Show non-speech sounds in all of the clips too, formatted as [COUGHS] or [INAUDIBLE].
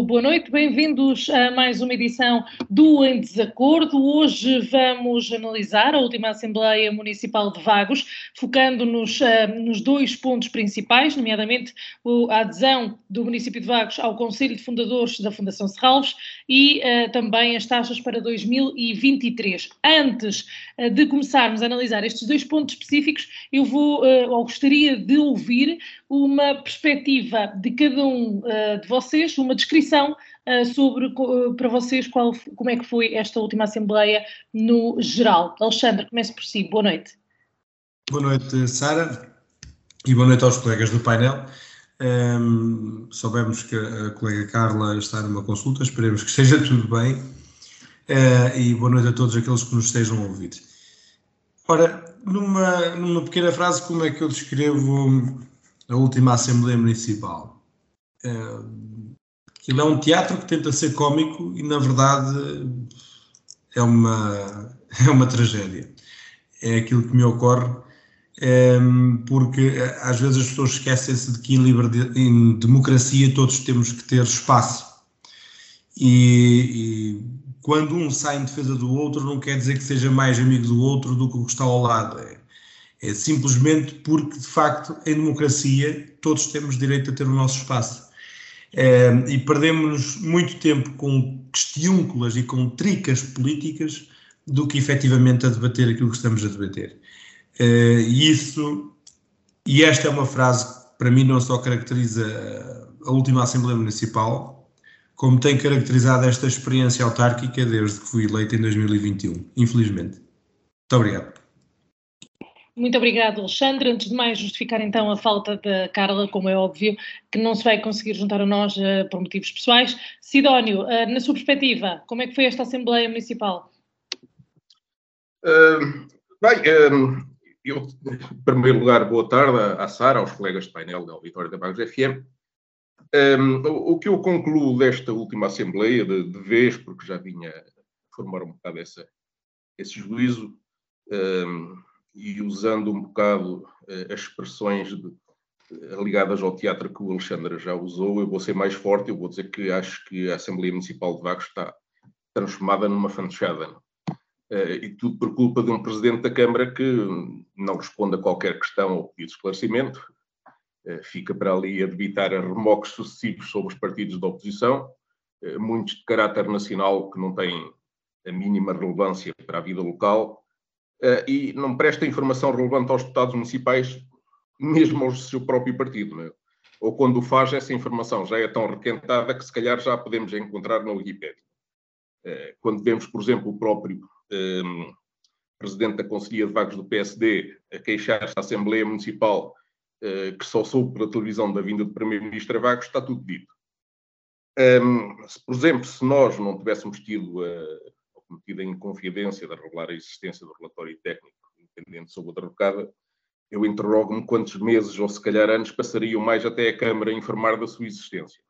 Boa noite, bem-vindos a mais uma edição do Em Desacordo. Hoje vamos analisar a última Assembleia Municipal de Vagos, focando-nos uh, nos dois pontos principais, nomeadamente a adesão do município de Vagos ao Conselho de Fundadores da Fundação Serralves e uh, também as taxas para 2023. Antes uh, de começarmos a analisar estes dois pontos específicos, eu vou, ou gostaria de ouvir uma perspectiva de cada um uh, de vocês, uma descrição uh, sobre uh, para vocês qual, como é que foi esta última Assembleia no geral. Alexandre, comece por si. Boa noite. Boa noite, Sara, e boa noite aos colegas do painel. Um, soubemos que a colega Carla está numa consulta, esperemos que esteja [LAUGHS] tudo bem. e boa noite a todos aqueles que nos estejam a ouvir. Ora, numa, numa pequena frase, como é que eu descrevo a última Assembleia Municipal. Aquilo é um teatro que tenta ser cómico e, na verdade, é uma, [LAUGHS] é uma tragédia. É aquilo que me ocorre, porque às vezes as pessoas esquecem-se de que em, liberdade, em democracia todos temos que ter espaço. E, e, quando um sai em defesa do outro, não quer dizer que seja mais amigo do outro do que o que está ao lado. É, é simplesmente porque, de facto, em democracia todos temos direito a ter o nosso espaço. É, e perdemos muito tempo com questiúnculas e com tricas políticas do que efetivamente a debater aquilo que estamos a debater. É, e isso, e esta é uma frase que para mim não só caracteriza a última Assembleia Municipal, como tem caracterizado esta experiência autárquica desde que fui eleito em 2021, infelizmente. Muito obrigado. Muito obrigado, Alexandre. Antes de mais, justificar então a falta da Carla, como é óbvio, que não se vai conseguir juntar a nós uh, por motivos pessoais. Sidónio, uh, na sua perspectiva, como é que foi esta Assembleia Municipal? Uh, bem, eu, em primeiro lugar, boa tarde à Sara, aos colegas de painel da Auditória da Bagos FM. Um, o, que eu concluo desta última Assembleia, de, de vez, porque já vinha formar um bocado essa, esse juízo, um, e usando um bocado uh, as expressões de, uh, ligadas ao teatro que o Alexandre já usou, eu vou ser mais forte, eu vou dizer que acho que a Assembleia Municipal de Vagos está transformada numa fanchada. Uh, e tudo por culpa de um Presidente da Câmara que não responde a qualquer questão ou pedido de esclarecimento, fica para ali a debitar remoques sucessivos sobre os partidos da oposição, muitos de caráter nacional que não têm a mínima relevância para a vida local, e não presta informação relevante aos deputados municipais, mesmo do seu próprio partido. É? Ou quando o faz, essa informação já é tão requentada que se calhar já podemos encontrar na Wikipédia. Quando vemos, por exemplo, o próprio um, ehm, presidente da Conselhia de Vagos do PSD a queixar-se à Assembleia Municipal uh, que só soube pela televisão da vinda do Primeiro-Ministro a Vagos, está tudo dito. Um, ehm, se, por exemplo, se nós não tivéssemos tido uh, metida em confidência de revelar a existência do relatório técnico independente sobre a derrocada, eu interrogo-me quantos meses ou se calhar anos passariam mais até a Câmara a informar da sua existência.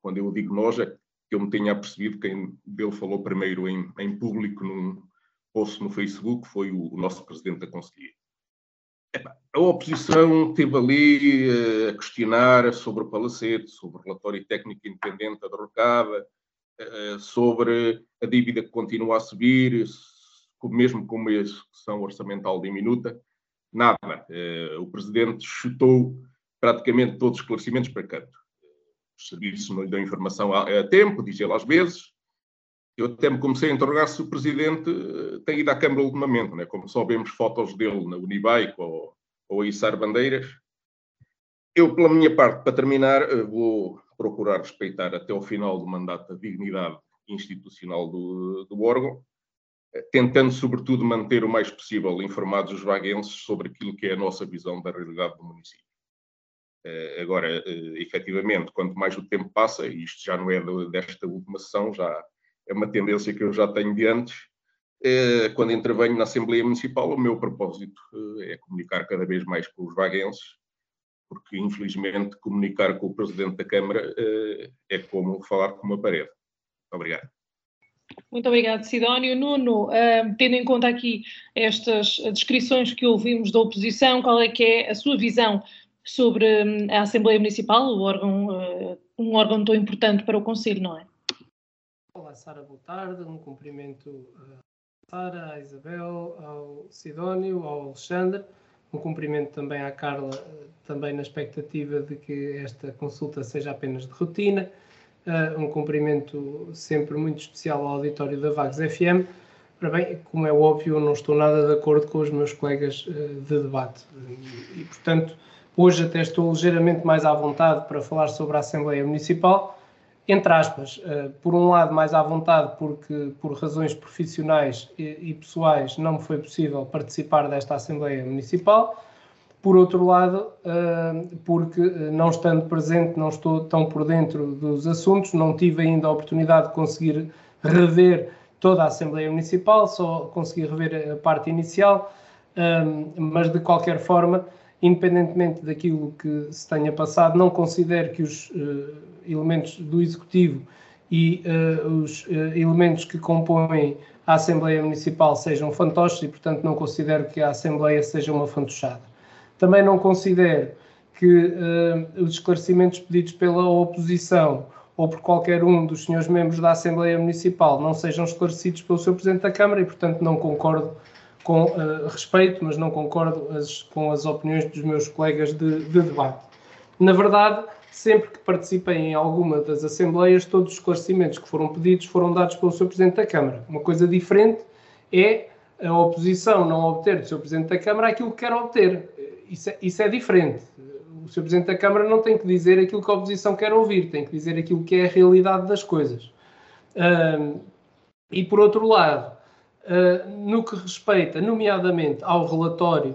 Quando eu digo nós, é eu me tenha percebido quem dele falou primeiro em, em público num post no Facebook foi o, o nosso Presidente da Conselhia. A oposição esteve ali eh, a questionar sobre o palacete, sobre o relatório técnico independente da eh, sobre a dívida que continua a subir, mesmo com uma execução orçamental diminuta, nada. Eh, o Presidente chutou praticamente todos os esclarecimentos para canto. Os serviços não lhe dão informação a, tempo, diz ele às vezes. Eu até me comecei a interrogar se o Presidente eh, tem ido à Câmara ultimamente, né? como só vemos fotos dele na Unibike ou, ou a içar bandeiras. Eu, pela minha parte, para terminar, vou procurar respeitar até o final do mandato a dignidade institucional do, do órgão, eh, tentando, sobretudo, manter o mais possível informados os vaguenses sobre aquilo que é a nossa visão da realidade do município. Agora, efetivamente, quanto mais o tempo passa, e isto já não é desta última sessão, já é uma tendência que eu já tenho de antes, quando intervenho na Assembleia Municipal, o meu propósito é comunicar cada vez mais com os vaguenses, porque infelizmente comunicar com o Presidente da Câmara é como falar com uma parede. Obrigado. Muito obrigado, Sidónio. Nuno, tendo em conta aqui estas descrições que ouvimos da oposição, qual é que é a sua visão sobre um, a Assembleia Municipal, o órgão, uh, um órgão tão importante para o Conselho, não é? Olá, Sara, boa tarde. Um cumprimento à Sara, à Isabel, ao Sidónio, ao Alexandre. Um cumprimento também à Carla, também na expectativa de que esta consulta seja apenas de rotina. Um cumprimento sempre muito especial ao auditório da Vagos FM. Ora bem, como é óbvio, eu não estou nada de acordo com os meus colegas de debate. E, portanto, hoje até estou ligeiramente mais à vontade para falar sobre a Assembleia Municipal, entre aspas, uh, por um lado mais à vontade porque por razões profissionais e, pessoais não me foi possível participar desta Assembleia Municipal, por outro lado, ah, porque ah, não estando presente, não estou tão por dentro dos assuntos, não tive ainda a oportunidade de conseguir rever toda a Assembleia Municipal, só consegui rever a parte inicial, mas de qualquer forma, independentemente daquilo que se tenha passado, não considero que os elementos do Executivo e os elementos que compõem a Assembleia Municipal sejam fantoches e, portanto, não considero que a Assembleia seja uma fantochada. Também não considero que uh, os esclarecimentos pedidos pela oposição ou por qualquer um dos senhores membros da Assembleia Municipal não sejam esclarecidos pelo Sr. Presidente da Câmara e, portanto, não concordo com uh, respeito, mas não concordo as, com as opiniões dos meus colegas de, de, debate. Na verdade, sempre que participei em alguma das assembleias, todos os esclarecimentos que foram pedidos foram dados pelo Sr. Presidente da Câmara. Uma coisa diferente é a oposição não obter do Sr. Presidente da Câmara aquilo que quer obter isso, é, isso é diferente. O Sr. Presidente da Câmara não tem que dizer aquilo que a oposição quer ouvir, tem que dizer aquilo que é a realidade das coisas. Uh, e, por outro lado, no que respeita, nomeadamente, ao relatório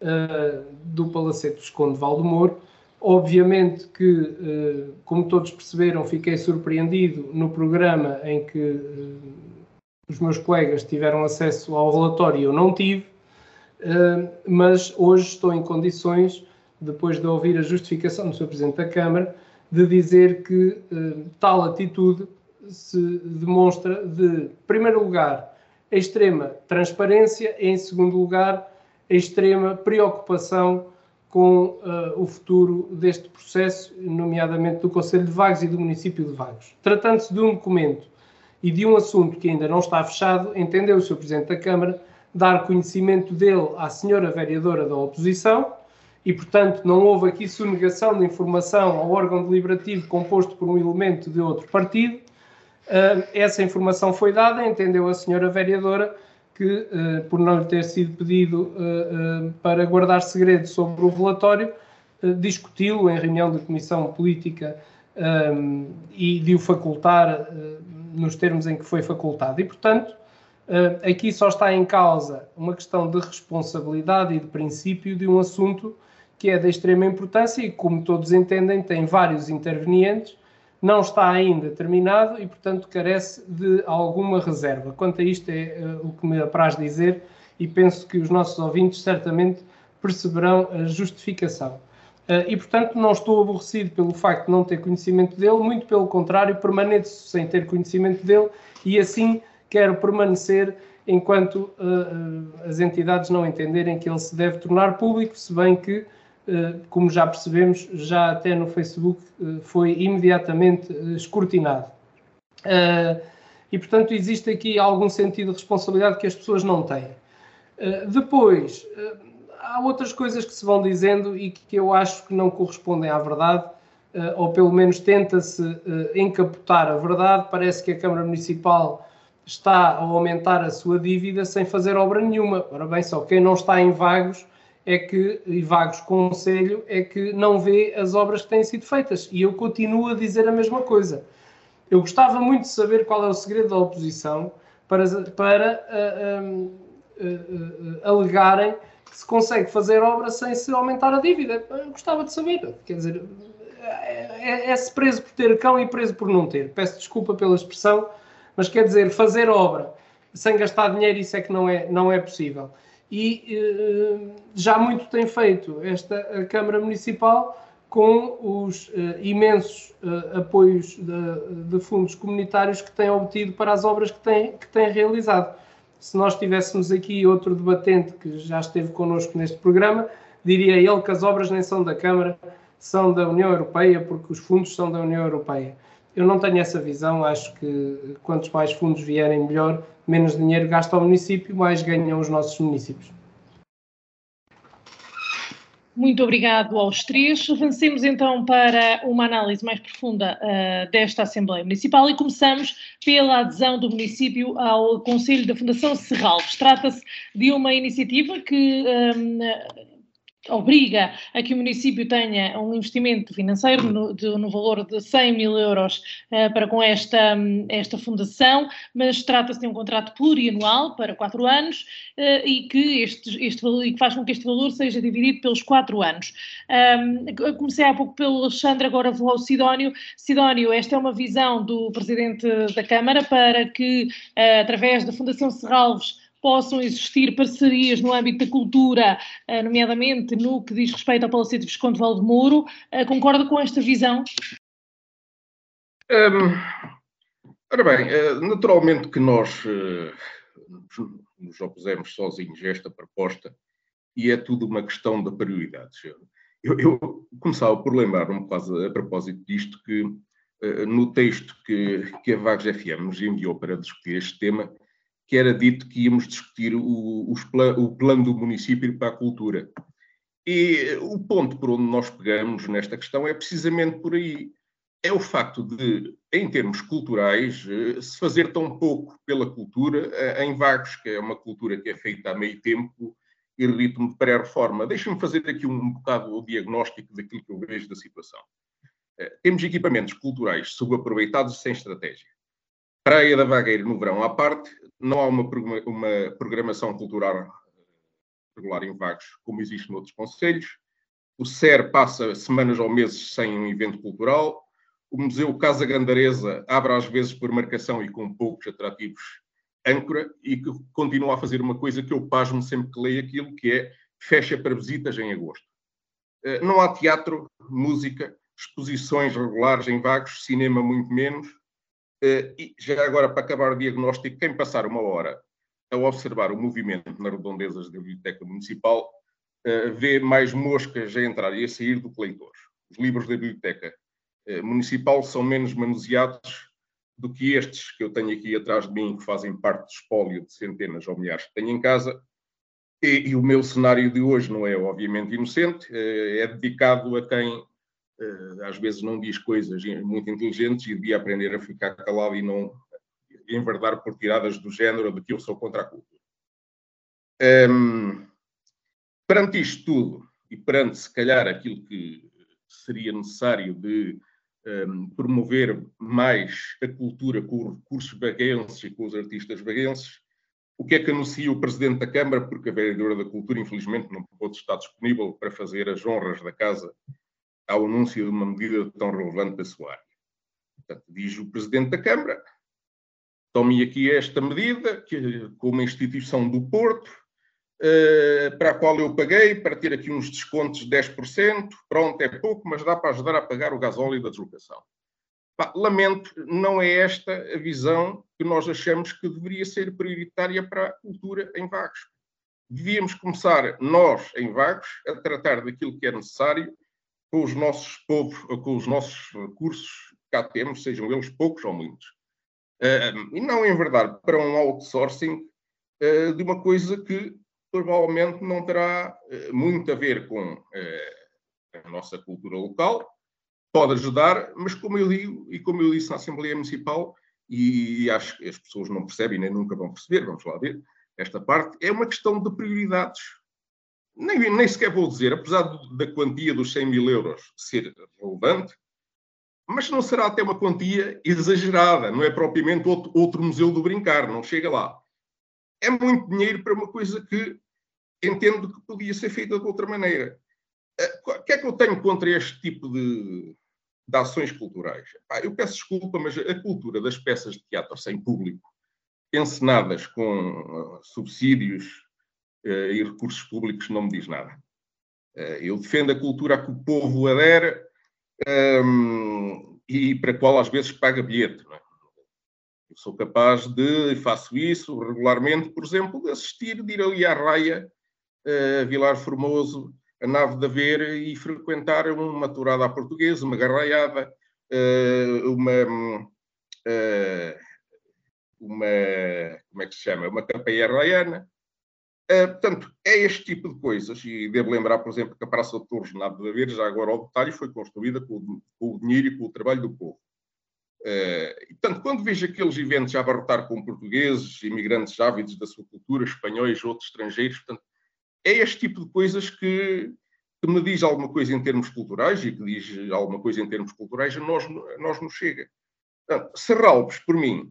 uh, do Palacete dos Conde Valdemoro, obviamente que, como todos perceberam, fiquei surpreendido no programa em que os meus colegas tiveram acesso ao relatório e eu não tive, mas hoje estou em condições, depois de ouvir a justificação do Sr. Presidente da Câmara, de dizer que tal atitude se demonstra de, em primeiro lugar, a extrema transparência e, em segundo lugar, a extrema preocupação com uh, o futuro deste processo, nomeadamente do Conselho de Vagos e do município de Vagos. Tratando-se de um documento e de um assunto que ainda não está fechado, entendeu o Sr. Presidente da Câmara dar conhecimento dele à senhora vereadora da oposição e, portanto, não houve aqui sonegação de informação ao órgão deliberativo composto por um elemento de outro partido. Essa informação foi dada, entendeu a senhora vereadora que, uh, por não lhe ter sido pedido uh, para guardar segredo sobre o relatório, discuti-lo em reunião de comissão política e de o facultar nos termos em que foi facultado. E, portanto, aqui só está em causa uma questão de responsabilidade e de princípio de um assunto que é de extrema importância e, como todos entendem, tem vários intervenientes, não está ainda terminado e, portanto, carece de alguma reserva. Quanto a isto, é uh, o que me apraz dizer e penso que os nossos ouvintes certamente perceberão a justificação. Uh, e, portanto, não estou aborrecido pelo facto de não ter conhecimento dele, muito pelo contrário, permaneço sem ter conhecimento dele e, assim, quero permanecer enquanto uh, as entidades não entenderem que ele se deve tornar público, se bem que, como já percebemos, já até no Facebook uh, foi imediatamente escrutinado. e, portanto, existe aqui algum sentido de responsabilidade que as pessoas não têm. depois, há outras coisas que se vão dizendo e que eu acho que não correspondem à verdade, ou pelo menos tenta-se encapotar a verdade. Parece que a Câmara Municipal está a aumentar a sua dívida sem fazer obra nenhuma. Ora bem, só quem não está em vagos é que, e vagos conselho, é que não vê as obras que têm sido feitas. E eu continuo a dizer a mesma coisa. Eu gostava muito de saber qual é o segredo da oposição para, para uh, uh, uh, alegarem se consegue fazer obra sem se aumentar a dívida. Eu gostava de saber. Quer dizer, é, é-se preso por ter cão e preso por não ter. Peço desculpa pela expressão, mas quer dizer, fazer obra sem gastar dinheiro, isso é que não é, não é possível. E eh, já muito tem feito esta Câmara Municipal com os uh, imensos uh, apoios de, de, fundos comunitários que tem obtido para as obras que tem, que tem realizado. Se nós tivéssemos aqui outro debatente que já esteve connosco neste programa, diria ele que as obras nem são da Câmara, são da União Europeia, porque os fundos são da União Europeia. Eu não tenho essa visão, acho que quantos mais fundos vierem, melhor, menos dinheiro gasta o município, mais ganham os nossos municípios. Muito obrigado aos três. Avancemos então para uma análise mais profunda uh, desta Assembleia Municipal e começamos pela adesão do município ao Conselho da Fundação Serralves. Trata-se de uma iniciativa que um, obriga a que o município tenha um investimento financeiro no, de, no valor de 100 mil euros uh, para com esta, esta fundação, mas trata-se de um contrato plurianual para quatro anos uh, e, que este, este, e que faz com que este valor seja dividido pelos quatro anos. Um, comecei há pouco pelo Alexandre, agora vou ao Sidónio. Sidónio, esta é uma visão do Presidente da Câmara para que, uh, através da Fundação Serralves, possam existir parcerias no âmbito da cultura, eh, nomeadamente no que diz respeito ao Palacete Visconde Valdemoro. Eh, concorda com esta visão? Um, ora bem, eh, naturalmente que nós nos opusemos sozinhos a esta proposta e é tudo uma questão de prioridades. Eu, eu começava por lembrar bocado a propósito disto que no texto que, que a Vagos FM nos enviou para discutir este tema, que era dito que íamos discutir o, o plano do município para a cultura. E o ponto por onde nós pegamos nesta questão é precisamente por aí. É o facto de, em termos culturais, eh, se fazer tão pouco pela cultura eh, em Vagos, que é uma cultura que é feita a meio tempo e ritmo de pré-reforma. Deixem-me fazer aqui um bocado o diagnóstico daquilo que eu vejo da situação. Eh, temos equipamentos culturais subaproveitados sem estratégia. Praia da Vagueira no verão à parte, não há uma, uma programação cultural regular em Vagos, como existe noutros conselhos. O SER passa semanas ou meses sem um evento cultural. O Museu Casa Gandaresa abre às vezes por marcação e com poucos atrativos âncora e que continua a fazer uma coisa que eu pasmo sempre que leio aquilo, que é fecha para visitas em agosto. Eh, não há teatro, música, exposições regulares em Vagos, cinema muito menos, e já agora, para acabar o diagnóstico, quem passar uma hora a observar o movimento nas redondezas da Biblioteca Municipal eh, vê mais moscas a entrar e a sair do que leitores. Os livros da Biblioteca eh, Municipal são menos manuseados do que estes que eu tenho aqui atrás de mim, que fazem parte do espólio de centenas ou milhares que tenho em casa. E, e o meu cenário de hoje não é, obviamente, inocente, é dedicado a quem eh, às vezes não diz coisas muito inteligentes e devia aprender a ficar calado e não enverdar por tiradas do género de que eu sou contra a cultura. Um, ehm, perante isto tudo, e perante se calhar aquilo que seria necessário de um, ehm, promover mais a cultura com os recursos baguenses e com os artistas baguenses, o que é que anuncia o Presidente da Câmara, porque a vereadora da Cultura, infelizmente, não pode estar disponível para fazer as honras da casa ao anúncio de uma medida tão relevante da sua área. Portanto, diz o Presidente da Câmara, tome aqui esta medida, que, com uma instituição do Porto, eh, para a qual eu paguei, para ter aqui uns descontos de 10%, pronto, é pouco, mas dá para ajudar a pagar o gasóleo da deslocação. lamento, não é esta a visão que nós achamos que deveria ser prioritária para a cultura em Vagos. Devíamos começar, nós, em Vagos, a tratar daquilo que é necessário com os nossos povos, com os nossos recursos que cá temos, sejam eles poucos ou muitos. Uh, e não enverdar para um outsourcing uh, de uma coisa que provavelmente não terá uh, muito a ver com a nossa cultura local, pode ajudar, mas como eu digo, e como eu disse na Assembleia Municipal, e acho que as pessoas não percebem nem nunca vão perceber, vamos lá ver, esta parte, é uma questão de prioridades nem, nem sequer vou dizer, apesar da quantia dos 100 mil euros ser relevante, mas não será até uma quantia exagerada, não é propriamente outro, outro museu do brincar, não chega lá. É muito dinheiro para uma coisa que entendo que podia ser feita de outra maneira. O que é que eu tenho contra este tipo de, de ações culturais? eu peço desculpa, mas a cultura das peças de teatro sem público, encenadas com subsídios e recursos públicos, não me diz nada. eu defendo a cultura a que o povo adere um, e para a qual às vezes paga bilhete. É? Eu sou capaz de, e faço isso regularmente, por exemplo, de assistir, de ir ali à raia, a Vilar Formoso, a Nave da Ver e frequentar uma tourada à portuguesa, uma garraiada, uma, uma, como é que se chama? Uma campeia raiana. Uh, portanto, é este tipo de coisas, e devo lembrar, por exemplo, que a Praça de Torres, nada de haver, já agora ao detalhe, foi construída com, com, o dinheiro e com o trabalho do povo. Uh, e, portanto, quando vejo aqueles eventos a abarrotar com portugueses, imigrantes ávidos da sua cultura, espanhóis, outros estrangeiros, portanto, é este tipo de coisas que, que, me diz alguma coisa em termos culturais e que diz alguma coisa em termos culturais, a nós, nós nos chega. Portanto, Serralves, por mim,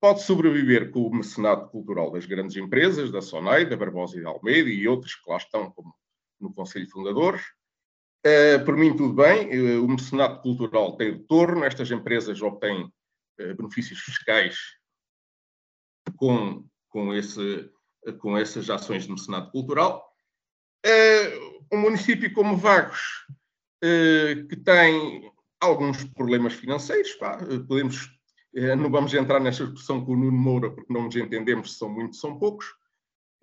pode sobreviver com o mecenato cultural das grandes empresas, da Sonai, da Barbosa e da Almeida e outros que lá estão como no Conselho Fundadores. Uh, por mim, tudo bem. Uh, o mecenato cultural tem retorno. Estas empresas obtêm uh, benefícios fiscais com, com, esse, com essas ações de mecenato cultural. um município como Vagos, que tem alguns problemas financeiros, pá, podemos eh, não vamos entrar nesta discussão com o Nuno Moura, porque não nos entendemos se são muitos, são poucos.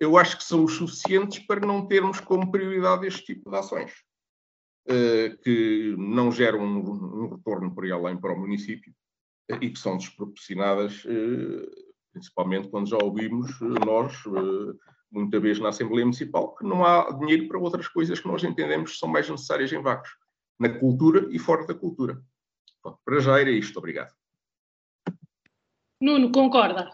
Eu acho que são os suficientes para não termos como prioridade este tipo de ações, eh, que não geram um retorno por aí além para o município eh, e que são desproporcionadas, principalmente quando já ouvimos nós, muita vez na Assembleia Municipal, que não há dinheiro para outras coisas que nós entendemos que são mais necessárias em Vagos, na cultura e fora da cultura. Bom, para já era isto. Obrigado. Nuno, concorda?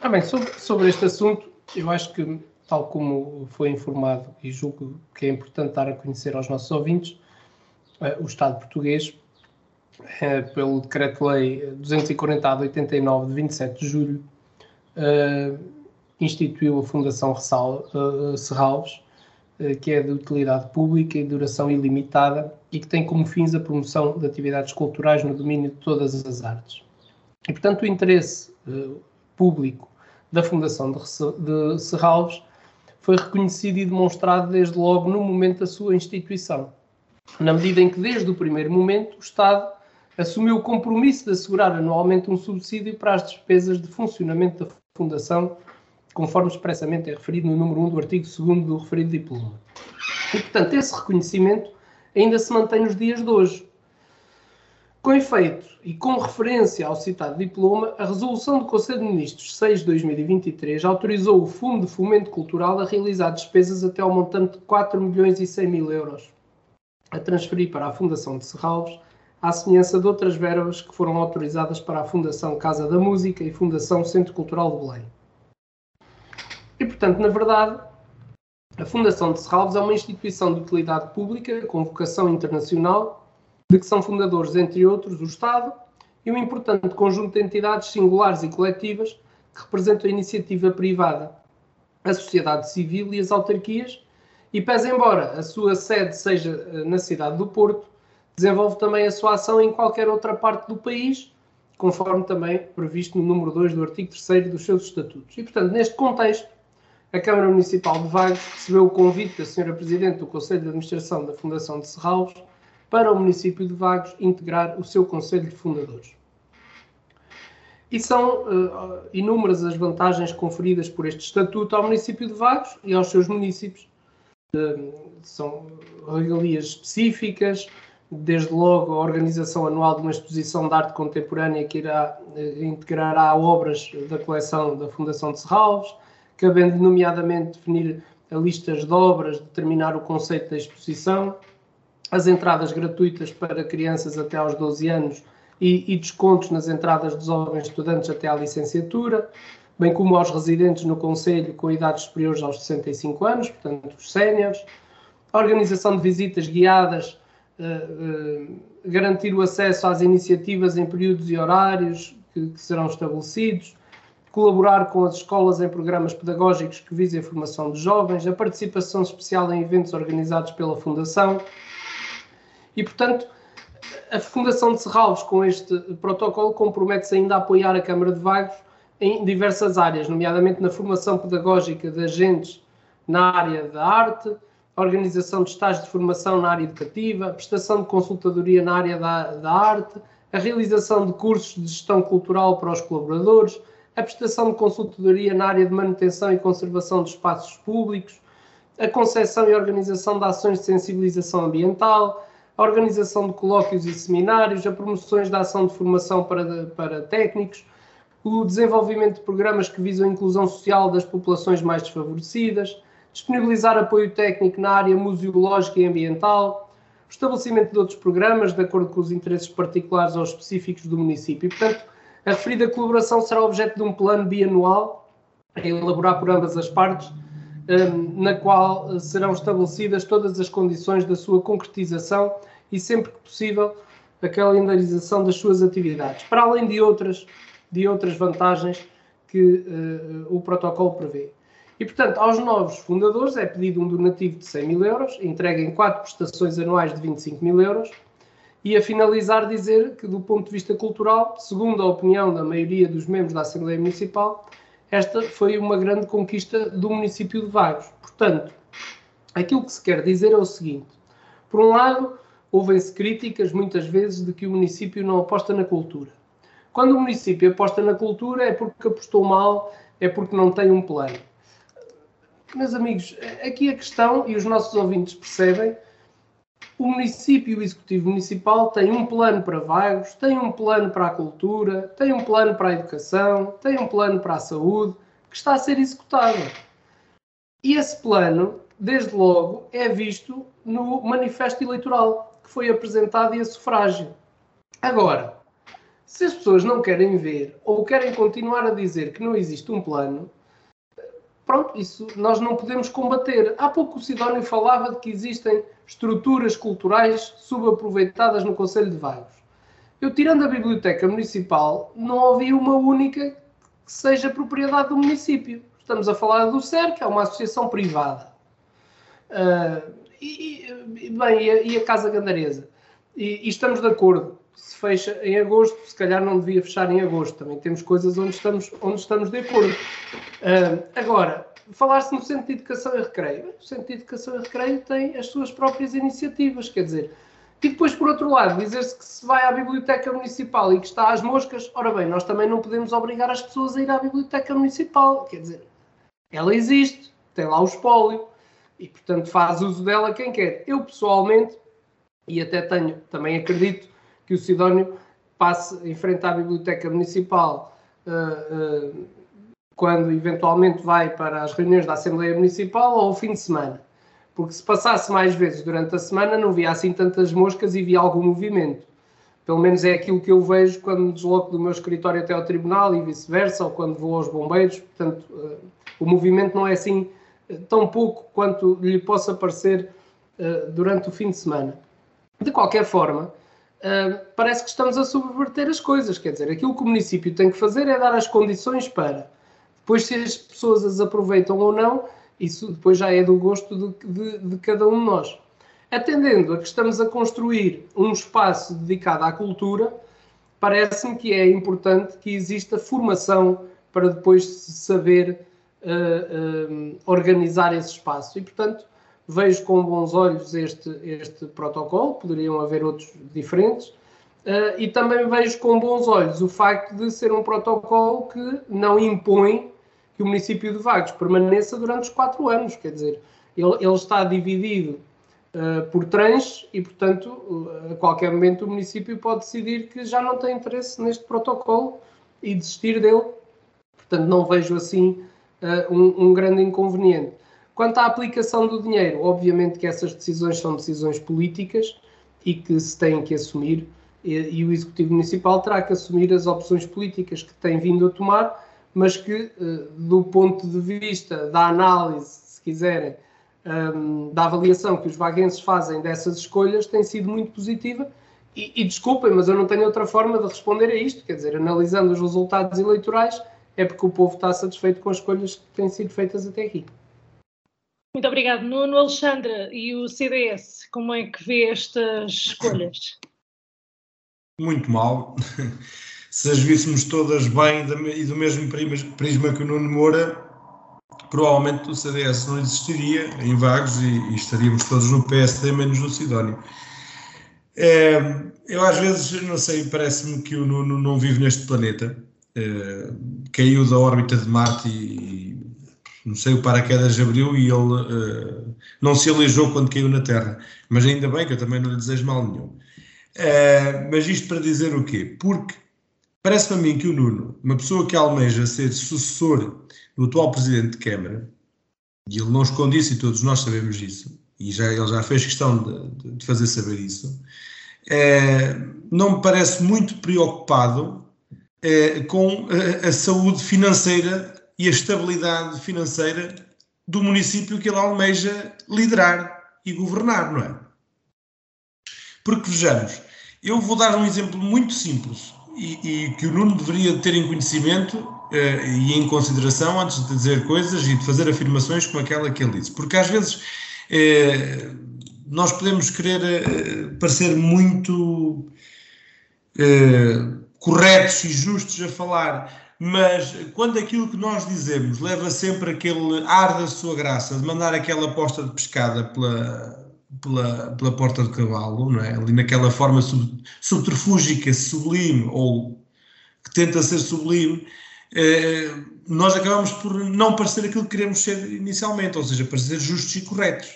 Ah, bem, sobre, sobre este assunto, eu acho que, tal como foi informado, e julgo que é importante dar a conhecer aos nossos ouvintes, eh, o Estado português, eh, pelo Decreto-Lei 240 de 89, de 27 de julho, eh, instituiu a Fundação Ressal, Serralves, que é de utilidade pública e duração ilimitada e que tem como fins a promoção de atividades culturais no domínio de todas as artes. E, portanto, o interesse uh, público da Fundação de, de Serralves foi reconhecido e demonstrado desde logo no momento da sua instituição, na medida em que, desde o primeiro momento, o Estado assumiu o compromisso de assegurar anualmente um subsídio para as despesas de funcionamento da Fundação, conforme expressamente é referido no número 1 do artigo 2 do referido diploma. E, portanto, esse reconhecimento ainda se mantém nos dias de hoje, com efeito e com referência ao citado diploma, a resolução do Conselho de Ministros 6 de 2023 autorizou o Fundo de Fomento Cultural a realizar despesas até ao montante de 4 milhões e 100 mil euros, a transferir para a Fundação de Serralves, à semelhança de outras verbas que foram autorizadas para a Fundação Casa da Música e Fundação Centro Cultural de Belém. E, portanto, na verdade, a Fundação de Serralves é uma instituição de utilidade pública com vocação internacional de que são fundadores, entre outros, o Estado e um importante conjunto de entidades singulares e coletivas que representam a iniciativa privada, a sociedade civil e as autarquias, e pese embora a sua sede seja eh, na cidade do Porto, desenvolve também a sua ação em qualquer outra parte do país, conforme também previsto no número 2 do artigo 3 dos seus estatutos. E, portanto, neste contexto, a Câmara Municipal de Vagos recebeu o convite da Sra. Presidente do Conselho de Administração da Fundação de Serralves para o município de Vagos integrar o seu Conselho de Fundadores. E são uh, inúmeras as vantagens conferidas por este estatuto ao município de Vagos e aos seus municípios. Uh, são regalias específicas, desde logo a organização anual de uma exposição de arte contemporânea que irá uh, integrará obras da coleção da Fundação de Serralves, cabendo nomeadamente definir listas de obras, determinar o conceito da exposição, as entradas gratuitas para crianças até aos 12 anos e, e, descontos nas entradas dos jovens estudantes até à licenciatura, bem como aos residentes no Conselho com idades superiores aos 65 anos, portanto, os séniores, a organização de visitas guiadas, uh, uh, garantir o acesso às iniciativas em períodos e horários que, que serão estabelecidos, colaborar com as escolas em programas pedagógicos que visem a formação de jovens, a participação especial em eventos organizados pela Fundação. E, portanto, a Fundação de Serralves, com este protocolo, compromete-se ainda a apoiar a Câmara de Vagos em diversas áreas, nomeadamente na formação pedagógica de agentes na área da arte, organização de estágios de formação na área educativa, a prestação de consultadoria na área da, da arte, a realização de cursos de gestão cultural para os colaboradores, a prestação de consultadoria na área de manutenção e conservação de espaços públicos, a concepção e organização de ações de sensibilização ambiental, a organização de colóquios e seminários, a promoções da ação de formação para, para técnicos, o desenvolvimento de programas que visam a inclusão social das populações mais desfavorecidas, disponibilizar apoio técnico na área museológica e ambiental, o estabelecimento de outros programas de acordo com os interesses particulares ou específicos do município. E, portanto, a referida colaboração será objeto de um plano bianual a elaborar por ambas as partes, na qual serão estabelecidas todas as condições da sua concretização e, sempre que possível, a calendarização das suas atividades, para além de outras, de outras vantagens que uh, o protocolo prevê. E, portanto, aos novos fundadores é pedido um donativo de 100 mil euros, entregue em quatro prestações anuais de 25 mil euros. E a finalizar, dizer que, do ponto de vista cultural, segundo a opinião da maioria dos membros da Assembleia Municipal, esta foi uma grande conquista do município de Vagos. Portanto, aquilo que se quer dizer é o seguinte: por um lado, ouvem-se críticas muitas vezes de que o município não aposta na cultura. Quando o município aposta na cultura é porque apostou mal, é porque não tem um plano meus amigos, aqui a questão, e os nossos ouvintes percebem, o município o executivo municipal tem um plano para vagos, tem um plano para a cultura, tem um plano para a educação, tem um plano para a saúde, que está a ser executado. E esse plano, desde logo, é visto no manifesto eleitoral, que foi apresentado e a sufrágio. Agora, se as pessoas não querem ver ou querem continuar a dizer que não existe um plano, pronto, isso nós não podemos combater. Há pouco o Sidónio falava de que existem estruturas culturais subaproveitadas no Conselho de Vagos. Eu, tirando a Biblioteca Municipal, não ouvi uma única que seja propriedade do município. Estamos a falar do SER, que é uma associação privada. Uh, e, e, bem, e a, e a Casa Gandaresa. E, e, estamos de acordo. Se fecha em agosto, se calhar não devia fechar em agosto. Também temos coisas onde estamos, onde estamos de acordo. Uh, agora, falar-se no Centro de Educação e Recreio. O Centro de Educação e Recreio tem as suas próprias iniciativas, quer dizer. E depois, por outro lado, dizer-se que se vai à Biblioteca Municipal e que está às moscas, ora bem, nós também não podemos obrigar as pessoas a ir à Biblioteca Municipal. Quer dizer, ela existe, tem lá o espólio e, portanto, faz uso dela quem quer. Eu, pessoalmente, e até tenho, também acredito que o Sidónio passe em frente à Biblioteca Municipal uh, uh, quando eventualmente vai para as reuniões da Assembleia Municipal ou ao fim de semana. Porque se passasse mais vezes durante a semana, não via assim tantas moscas e via algum movimento. Pelo menos é aquilo que eu vejo quando me desloco do meu escritório até ao tribunal e vice-versa, ou quando vou aos bombeiros. Portanto, uh, o movimento não é assim tão pouco quanto lhe possa parecer durante o fim de semana. De qualquer forma, parece que estamos a subverter as coisas. Quer dizer, aquilo que o município tem que fazer é dar as condições para. Depois, se as pessoas as aproveitam ou não, isso depois já é do gosto de, de, de cada um de nós. Atendendo a que estamos a construir um espaço dedicado à cultura, parece-me que é importante que exista formação para depois saber uh, uh, organizar esse espaço. E, portanto, vejo com bons olhos este, este protocolo, poderiam haver outros diferentes, uh, e também vejo com bons olhos o facto de ser um protocolo que não impõe que o município de Vagos permaneça durante os quatro anos, quer dizer, ele, ele está dividido uh, por trans e, portanto, uh, a qualquer momento o município pode decidir que já não tem interesse neste protocolo e desistir dele. Portanto, não vejo assim um, um grande inconveniente. Quanto à aplicação do dinheiro, obviamente que essas decisões são decisões políticas e que se têm que assumir, e, e o Executivo Municipal terá que assumir as opções políticas que tem vindo a tomar, mas que, eh, do ponto de vista da análise, se quiserem, ehm, da avaliação que os vaguenses fazem dessas escolhas, tem sido muito positiva. E, e desculpem, mas eu não tenho outra forma de responder a isto, quer dizer, analisando os resultados eleitorais, é porque o povo está satisfeito com as escolhas que têm sido feitas até aqui. Muito obrigado. Nuno Alexandre e o CDS, como é que vê estas escolhas? Muito mal. Se as víssemos todas bem e do mesmo prisma que o Nuno Moura, provavelmente o CDS não existiria em Vagos e, e estaríamos todos no PSD, menos no Sidónio. É, eu às vezes, não sei, parece-me que o Nuno não vive neste planeta. É, caiu da órbita de Marte e, não sei, o paraquedas abriu e ele uh, não se aleijou quando caiu na Terra. Mas ainda bem que eu também não lhe desejo mal nenhum. Uh, mas isto para dizer o quê? Porque parece-me a mim que o Nuno, uma pessoa que almeja ser sucessor do atual Presidente de Câmara, e ele não esconde isso e todos nós sabemos isso, e já, ele já fez questão de, de fazer saber isso, uh, não me parece muito preocupado com a, a saúde financeira e a estabilidade financeira do município que ele almeja liderar e governar, não é? Porque vejamos, eu vou dar um exemplo muito simples e, e que o Nuno deveria ter em conhecimento uh, e em consideração antes de dizer coisas e de fazer afirmações como aquela que ele disse. Porque às vezes uh, nós podemos querer uh, parecer muito corretos e justos a falar mas quando aquilo que nós dizemos leva sempre aquele ar da sua graça de mandar aquela posta de pescada pela, pela, pela porta do cavalo, não é? ali naquela forma sub, subterfúgica, sublime, ou que tenta ser sublime, eh, nós acabamos por não parecer aquilo que queremos ser inicialmente, ou seja, parecer justos e corretos.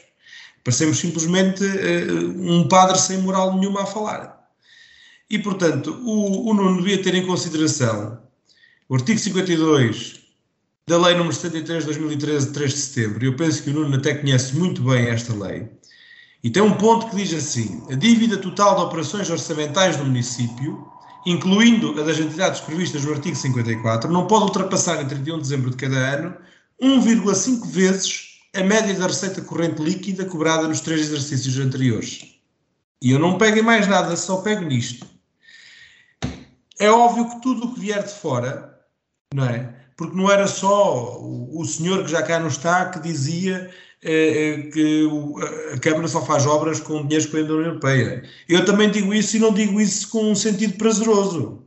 Parecemos simplesmente eh, um padre sem moral nenhuma a falar. E, portanto, o, o Nuno devia ter em consideração o artigo 52 da Lei nº 73 de 2013, de 3 de setembro, eu penso que o Nuno até conhece muito bem esta lei, e tem um ponto que diz assim: a dívida total de operações orçamentais do município, incluindo a das entidades previstas no artigo 54, não pode ultrapassar em 31 de dezembro de cada ano 1,5 vezes a média da receita corrente líquida cobrada nos três exercícios anteriores. E eu não pego em mais nada, só pego nisto. É óbvio que tudo o que vier de fora não é? Porque não era só o, o senhor que já cá não está que dizia eh, eh que o, a Câmara só faz obras com dinheiro que vem da União Europeia. Eu também digo isso e não digo isso com um sentido prazeroso.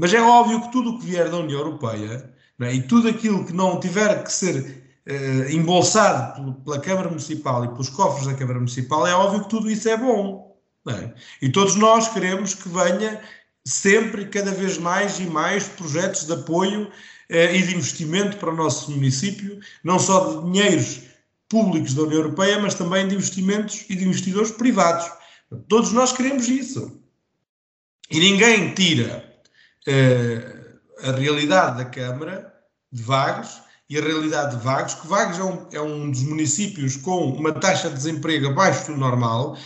Mas é óbvio que tudo o que vier da União Europeia é? e tudo aquilo que não tiver que ser eh, embolsado pela Câmara Municipal e pelos cofres da Câmara Municipal, é óbvio que tudo isso é bom. É? E todos nós queremos que venha sempre cada vez mais e mais projetos de apoio eh, e de investimento para o nosso município, não só de dinheiros públicos da União Europeia, mas também de investimentos e de investidores privados. Todos nós queremos isso. E ninguém tira eh, a realidade da Câmara de Vagos e a realidade de Vagos, que Vagos é um, é um dos municípios com uma taxa de desemprego abaixo do normal,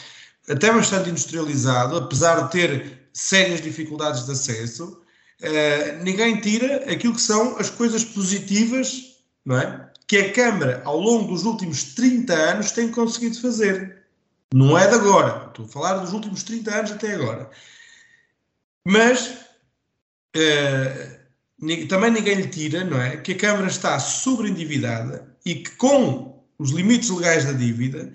até bastante industrializado, apesar de ter sérias dificuldades de acesso, uh, ninguém tira aquilo que são as coisas positivas não é? que a Câmara, ao longo dos últimos 30 anos, tem conseguido fazer. Não é de agora, estou a falar dos últimos 30 anos até agora. Mas uh, também ninguém lhe tira, não é? Que a Câmara está sobreendividada e que com os limites legais da dívida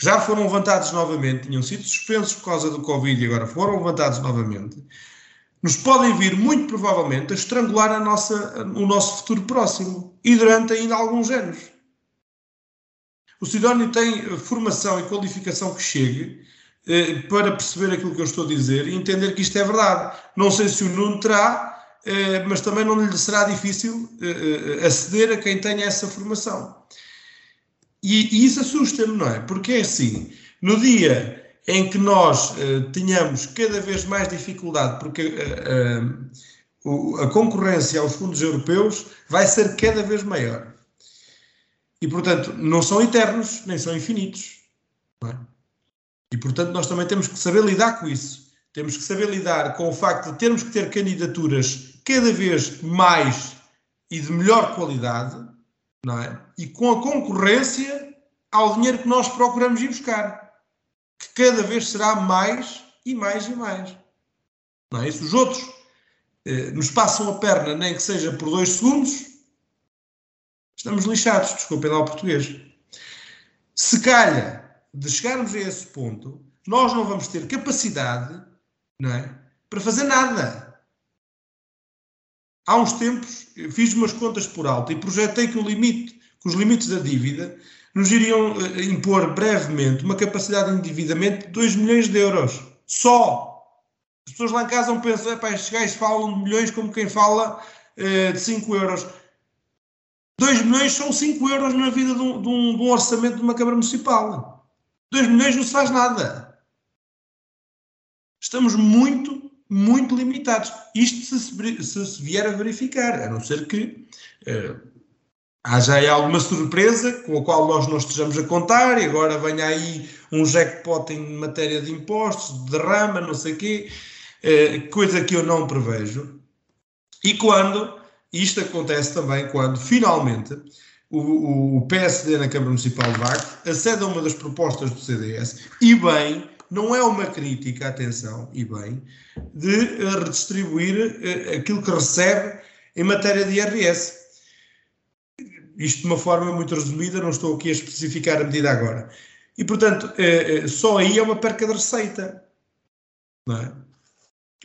já foram levantados novamente, tinham sido suspensos por causa do Covid e agora foram levantados novamente, nos podem vir, muito provavelmente, a estrangular a nossa, o nosso futuro próximo e durante ainda alguns anos. O Sidónio tem formação e qualificação que chegue eh, para perceber aquilo que eu estou a dizer e entender que isto é verdade. Não sei se o Nuno terá, eh, mas também não lhe será difícil eh, aceder a quem tenha essa formação. E, e isso assusta-me, não é? Porque é assim, no dia em que nós uh, tenhamos cada vez mais dificuldade, porque uh, uh, a concorrência aos fundos europeus vai ser cada vez maior. E, portanto, não são eternos, nem são infinitos. É? E, portanto, nós também temos que saber lidar com isso. Temos que saber lidar com o facto de termos que ter candidaturas cada vez mais e de melhor qualidade, não é? E com a concorrência ao dinheiro que nós procuramos ir buscar, que cada vez será mais e mais e mais. Não é? E se os outros eh, nos passam a perna, nem que seja por dois segundos, estamos lixados, desculpem lá o português. Se calha de chegarmos a esse ponto, nós não vamos ter capacidade não é, para fazer nada. Há uns tempos fiz umas contas por alto e projetei que o limite, que os limites da dívida nos iriam eh, impor brevemente uma capacidade de endividamento de 2 milhões de euros. Só. As pessoas lá em casa vão pensar, pá, estes gajos falam de milhões como quem fala uh, de 5 euros. 2 milhões são 5 euros na vida de um, de, um, de um, orçamento de uma Câmara Municipal. 2 milhões não se faz nada. Estamos muito, muito limitados. Isto se, se, se vier a verificar, a não ser que uh, haja aí alguma surpresa com a qual nós não estejamos a contar e agora venha aí um jackpot em matéria de impostos, de derrama, não sei o quê, uh, coisa que eu não prevejo. E quando isto acontece também quando, finalmente, o, o, PSD na Câmara Municipal de Vagos acede a uma das propostas do CDS e bem, não é uma crítica, atenção, e bem, de uh, redistribuir uh, aquilo que recebe em matéria de IRS. Isto de uma forma muito resumida, não estou aqui a especificar a medida agora. E, portanto, uh, só aí é uma perca de receita. É?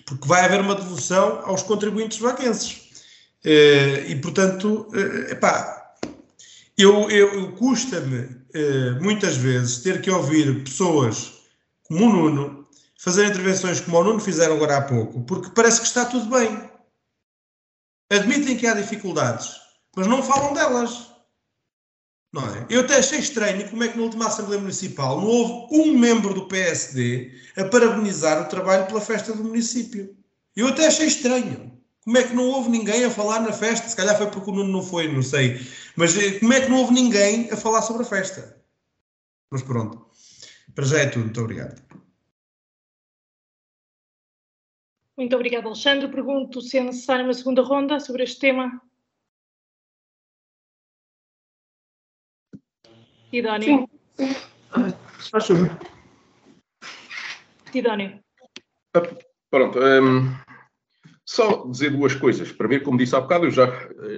Porque vai haver uma devolução aos contribuintes vaquenses. E, portanto, epá, eu, eu custa-me muitas vezes ter que ouvir pessoas como o Nuno fazer intervenções como o Nuno fizeram agora há pouco, porque parece que está tudo bem. Admitem que há dificuldades, mas não falam delas. Não é? Eu até achei estranho como é que na última Assembleia Municipal não houve um membro do PSD a parabenizar o trabalho pela festa do município. Eu até achei estranho. Como é que não houve ninguém a falar na festa? Se calhar foi porque o Nuno não foi, não sei. Mas eh, como é que não houve ninguém a falar sobre a festa? Mas pronto. Para já é tudo. Muito obrigado. Muito obrigado, Alexandre. Pergunto se é necessária uma segunda ronda sobre este tema. Faz favor. Idóneo. Pronto. Um, só dizer duas coisas. Primeiro, como disse há bocado, eu já,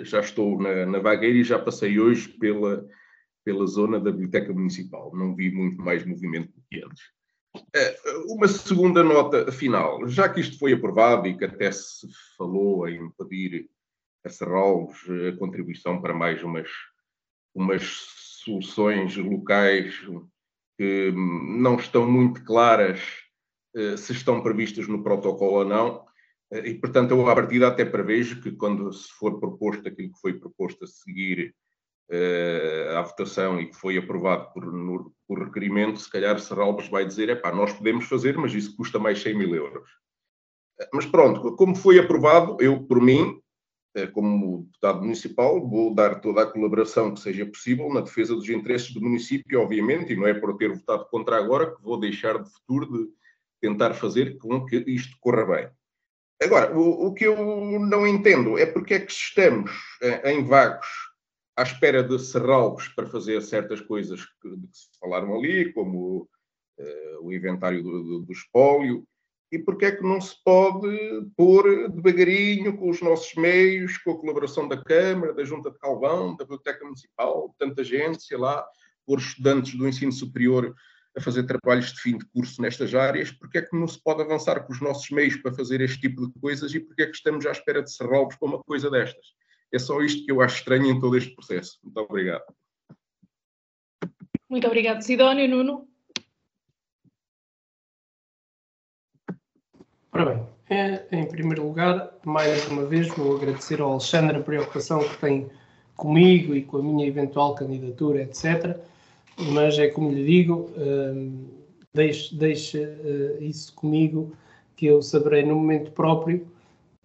já estou na, na Vagueira e já passei hoje pela, pela zona da Biblioteca Municipal. Não vi muito mais movimento do que antes. Eh, uma segunda nota final. Já que isto foi aprovado e que até se falou em pedir a Serralves a contribuição para mais umas, umas soluções locais que não estão muito claras eh, se estão previstas no protocolo ou não, e, portanto, eu à partida até prevejo que quando se for proposto aquilo que foi proposto a seguir uh, à votação e que foi aprovado por, no, por requerimento, se calhar Serralbes vai dizer, é pá, nós podemos fazer, mas isso custa mais 100 mil euros. Mas pronto, como foi aprovado, eu, por mim, eh, como deputado municipal, vou dar toda a colaboração que seja possível na defesa dos interesses do município, obviamente, e não é por ter votado contra agora que vou deixar de futuro de tentar fazer com que isto corra bem. Agora, o, o, que eu não entendo é porque é que estamos eh, em vagos à espera de serralvos para fazer certas coisas que, de que se falaram ali, como uh, o inventário do, do, do, espólio, e porque é que não se pode pôr devagarinho com os nossos meios, com a colaboração da Câmara, da Junta de Calvão, da Biblioteca Municipal, tanta gente, sei lá, por estudantes do ensino superior a fazer trabalhos de fim de curso nestas áreas, porque é que não se pode avançar com os nossos meios para fazer este tipo de coisas? E porque é que estamos à espera de serralvos para uma coisa destas? É só isto que eu acho estranho em todo este processo. Muito obrigado. Muito obrigado, Sidónio. Nuno? Ora bem, é, em primeiro lugar, mais uma vez vou agradecer ao Alexandre a preocupação que tem comigo e com a minha eventual candidatura, etc mas é como lhe digo, uh, deixe, deixe uh, isso comigo, que eu saberei no momento próprio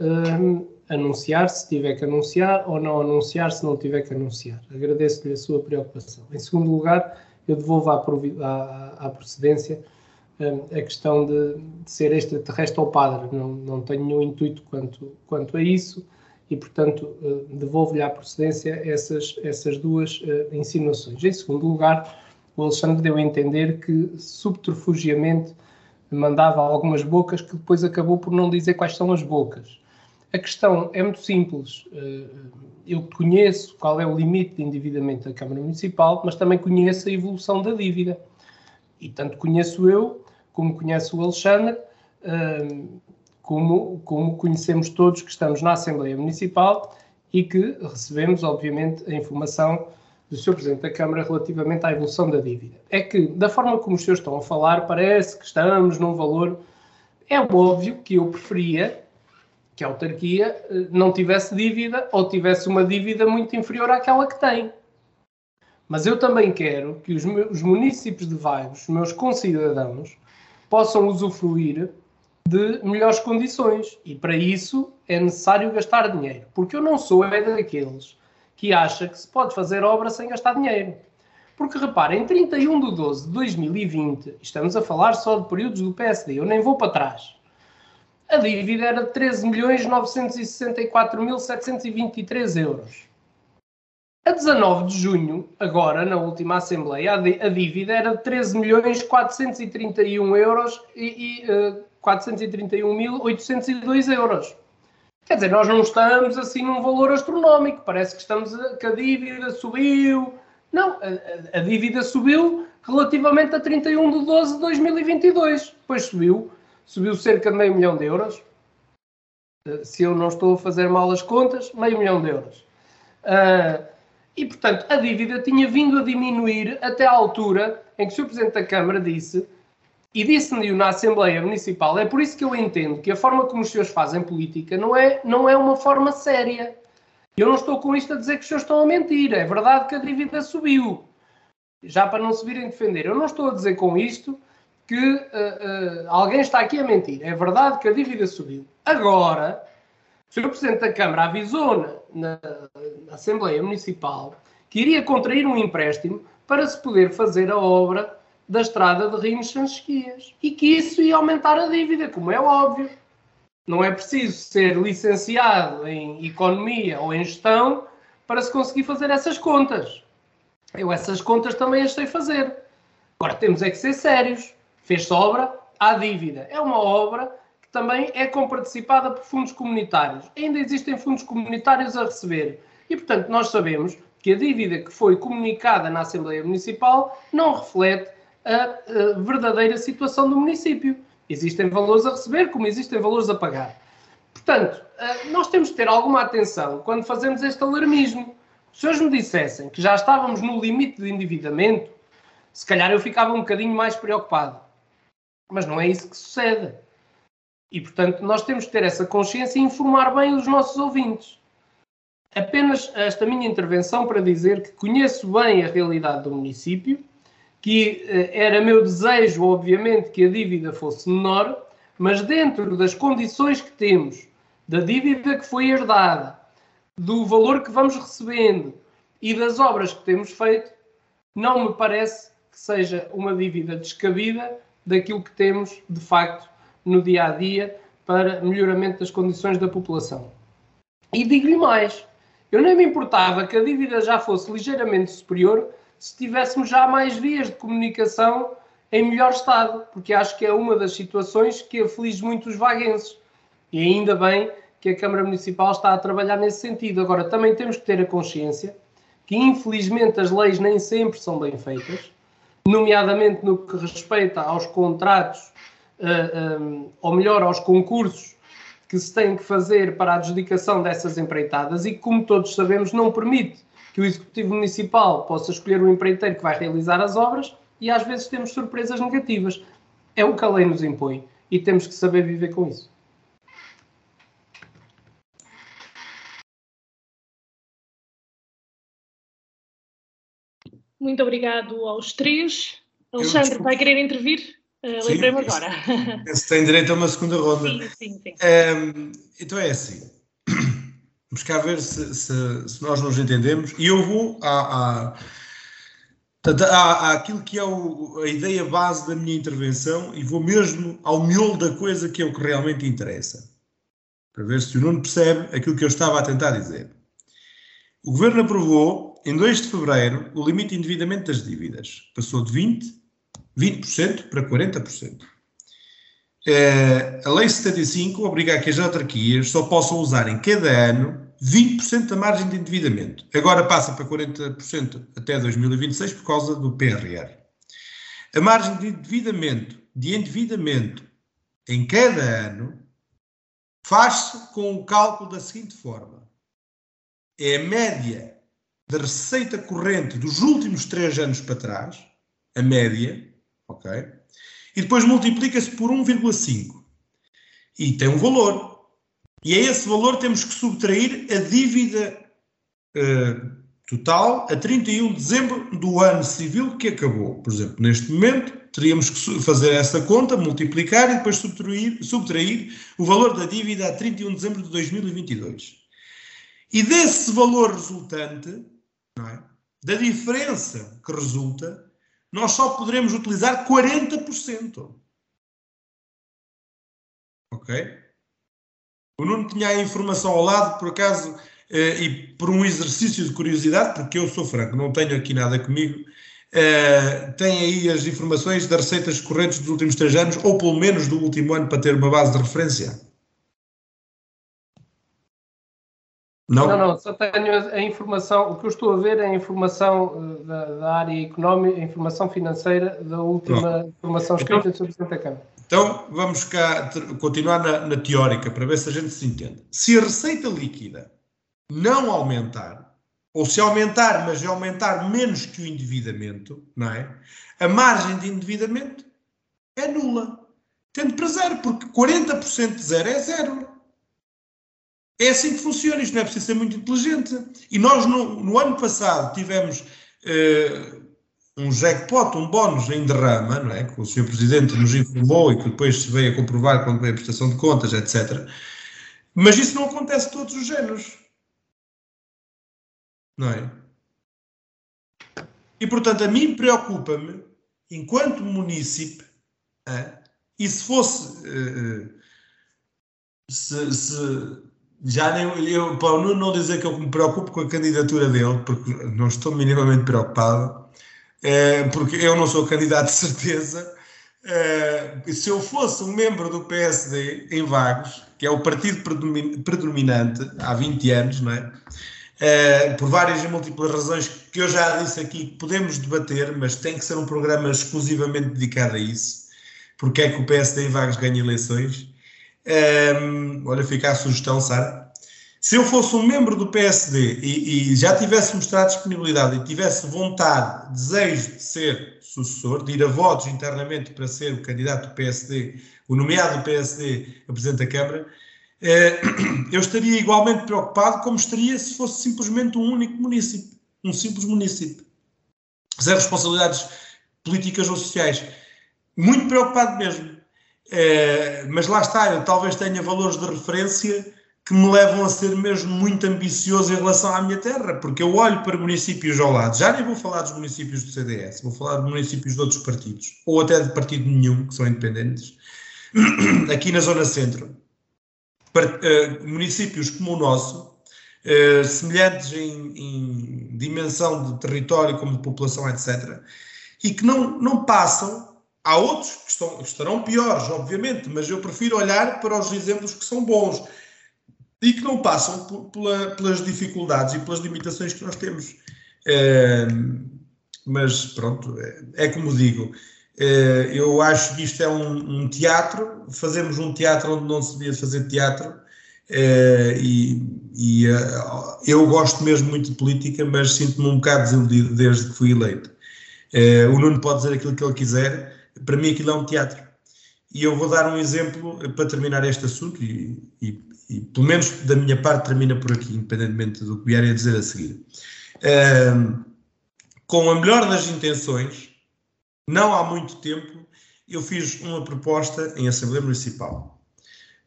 uh, anunciar, se tiver que anunciar, ou não anunciar, se não tiver que anunciar. Agradeço-lhe a sua preocupação. Em segundo lugar, eu devolvo à, à, à procedência a questão de, de, ser extraterrestre ou padre. Não, não tenho nenhum intuito quanto, quanto a isso e, portanto, devolvo-lhe à procedência essas, essas duas insinuações. Em segundo lugar, o Alexandre deu a entender que subterfugiamente mandava algumas bocas que depois acabou por não dizer quais são as bocas. A questão é muito simples. Eh, eu conheço qual é o limite de endividamento da Câmara Municipal, mas também conheço a evolução da dívida. E tanto conheço eu, como conhece o Alexandre, eh, como, como conhecemos todos que estamos na Assembleia Municipal e que recebemos, obviamente, a informação do Sr. Presidente da Câmara relativamente à evolução da dívida. É que, da forma como os senhores estão a falar, parece que estamos num valor. É óbvio que eu preferia que a autarquia eh, não tivesse dívida ou tivesse uma dívida muito inferior àquela que tem. Mas eu também quero que os, meus, os municípios de Vagos, os meus concidadãos, possam usufruir de melhores condições. E para isso é necessário gastar dinheiro. Porque eu não sou é daqueles que acha que se pode fazer obra sem gastar dinheiro. Porque reparem, em 31 de 12 de 2020, estamos a falar só de períodos do PSD, eu nem vou para trás, a dívida era de 13.964.723 euros. A 19 de junho, agora, na última Assembleia, a dívida era de 13.431 euros e, e uh, 431.802 euros. Quer dizer, nós não estamos assim num valor astronómico, parece que estamos a, que a dívida subiu. Não, a, a, dívida subiu relativamente a 31 de 12 de 2022. Depois subiu, subiu cerca de meio milhão de euros. Eh, se eu não estou a fazer mal as contas, meio milhão de euros. Uh, e, portanto, a dívida tinha vindo a diminuir até à altura em que o Sr. Presidente da Câmara disse e disse-me na Assembleia Municipal, é por isso que eu entendo que a forma como os senhores fazem política não é, não é uma forma séria. Eu não estou com isto a dizer que os senhores estão a mentir. É verdade que a dívida subiu. Já para não se virem defender. Eu não estou a dizer com isto que uh, uh, alguém está aqui a mentir. É verdade que a dívida subiu. Agora, o Sr. Presidente da Câmara avisou na, na Assembleia Municipal que iria contrair um empréstimo para se poder fazer a obra da estrada de Rinhos Sanchesquias e que isso ia aumentar a dívida, como é óbvio. Não é preciso ser licenciado em economia ou em gestão para se conseguir fazer essas contas. Eu essas contas também as sei fazer. Agora temos é que ser sérios. Fez-se obra, há dívida. É uma obra que também é comparticipada por fundos comunitários. Ainda existem fundos comunitários a receber. E, portanto, nós sabemos que a dívida que foi comunicada na Assembleia Municipal não reflete a, a verdadeira situação do município. Existem valores a receber, como existem valores a pagar. Portanto, nós temos de ter alguma atenção quando fazemos este alarmismo. Se hoje me dissessem que já estávamos no limite de endividamento, se calhar eu ficava um bocadinho mais preocupado. Mas não é isso que sucede. E, portanto, nós temos de ter essa consciência e informar bem os nossos ouvintes. Apenas esta minha intervenção para dizer que conheço bem a realidade do município, que eh, era meu desejo, obviamente, que a dívida fosse menor, mas dentro das condições que temos, da dívida que foi herdada, do valor que vamos recebendo e das obras que temos feito, não me parece que seja uma dívida descabida daquilo que temos, de facto, no dia a dia para melhoramento das condições da população. E digo-lhe mais: eu nem me importava que a dívida já fosse ligeiramente superior se tivéssemos já mais vias de comunicação em melhor estado, porque acho que é uma das situações que aflige muito os vaguenses. E ainda bem que a Câmara Municipal está a trabalhar nesse sentido. Agora, também temos que ter a consciência que, infelizmente, as leis nem sempre são bem feitas, nomeadamente no que respeita aos contratos, eh, eh, ou melhor, aos concursos que se têm que fazer para a adjudicação dessas empreitadas e que, como todos sabemos, não permite que o Executivo Municipal possa escolher o empreiteiro que vai realizar as obras e às vezes temos surpresas negativas. É o que a lei nos impõe e temos que saber viver com isso. Muito obrigado aos três. Alexandre, vai querer intervir? Uh, Lembrei-me agora. Se tem direito a uma segunda [LAUGHS] ronda. Sim, sim, sim. Um, então é assim. [CLEARS THROAT] Vamos cá ver se, se, se nós nos entendemos. E eu vou à, à, à, àquilo que é o, a ideia base da minha intervenção e vou mesmo ao miolo da coisa que é o que realmente interessa. Para ver se o Nuno percebe aquilo que eu estava a tentar dizer. O Governo aprovou, em 2 de fevereiro, o limite de endividamento das dívidas. Passou de 20%, 20% para 40%. eh, a Lei 75 obriga a que as autarquias só possam usar em cada ano 20% da margem de endividamento. Agora passa para 40% até 2026 por causa do PRR. A margem de endividamento, de endividamento em cada ano faz-se com o cálculo da seguinte forma: é a média da receita corrente dos últimos três anos para trás, a média, ok? E depois multiplica-se por 1,5. E tem um valor. E a esse valor temos que subtrair a dívida uh, total a 31 de dezembro do ano civil que acabou. Por exemplo, neste momento, teríamos que fazer essa conta, multiplicar e depois subtrair, subtrair o valor da dívida a 31 de dezembro de 2022. E desse valor resultante, é? da diferença que resulta, nós só poderemos utilizar 40%. Ok? O Nuno tinha a informação ao lado, por acaso, eh, e por um exercício de curiosidade, porque eu sou franco, não tenho aqui nada comigo, eh, tem aí as informações das receitas correntes dos últimos três anos, ou pelo menos do último ano, para ter uma base de referência? Não? Não, não, só tenho a, informação, o que eu estou a ver é a informação eh, da, da área económica, a informação financeira da última informação escrita então, sobre Santa Câmara. Então, vamos cá continuar na, na teórica, para ver se a gente se entende. Se a receita líquida não aumentar, ou se aumentar, mas aumentar menos que o endividamento, não é? A margem de endividamento é nula. Tendo para zero, porque 40% de zero é zero. É assim que funciona, isto não é preciso ser muito inteligente. E nós, no, no ano passado, tivemos uh, um jackpot, um bónus em derrama, não é? que o Sr. Presidente nos informou e que depois se veio a comprovar quando veio a prestação de contas, etc. Mas isso não acontece todos os anos. Não é? E, portanto, a mim preocupa-me, enquanto munícipe, é? e se fosse. Uh, se, se já nem eu, para o Nuno não dizer que eu me preocupo com a candidatura dele, porque não estou minimamente preocupado, é, porque eu não sou candidato de certeza. É, se eu fosse um membro do PSD em Vagos, que é o partido predominante há 20 anos, não é? é? por várias e múltiplas razões que eu já disse aqui que podemos debater, mas tem que ser um programa exclusivamente dedicado a isso. Porque é que o PSD em Vagos ganha eleições? Um, olha, fica a sugestão, Sara. Se eu fosse um membro do PSD e, e, já tivesse mostrado disponibilidade e tivesse vontade, desejo de ser sucessor, de ir a votos internamente para ser o candidato do PSD, o nomeado do PSD a Presidente da Câmara, eh, [CLEARS THROAT] eu estaria igualmente preocupado como estaria se fosse simplesmente um único município, um simples município, sem responsabilidades políticas ou sociais. Muito preocupado mesmo. É, mas lá está, eu talvez tenha valores de referência que me levam a ser mesmo muito ambicioso em relação à minha terra, porque eu olho para municípios ao lado, já nem vou falar dos municípios do CDS, vou falar de municípios de outros partidos, ou até de partido nenhum, que são independentes, [CLEARS THROAT] aqui na Zona Centro. Uh, municípios como o nosso, uh, semelhantes em, em dimensão de território, como de população, etc., e que não, não passam Há outros que, estão, estarão piores, obviamente, mas eu prefiro olhar para os exemplos que são bons e que não passam por, pela, pelas dificuldades e pelas limitações que nós temos. É, mas pronto, é, é como digo, é, eu acho que isto é um, um, teatro, fazemos um teatro onde não se devia fazer teatro. É, e, e uh, eu gosto mesmo muito de política, mas sinto-me um bocado desiludido desde que fui eleito. O Nuno pode dizer aquilo que ele quiser, para mim aquilo é um teatro. E eu vou dar um exemplo para terminar este assunto, e, e, e pelo menos da minha parte termina por aqui, independentemente do que vierem a dizer a seguir. Com a melhor das intenções, não há muito tempo, eu fiz uma proposta em Assembleia Municipal.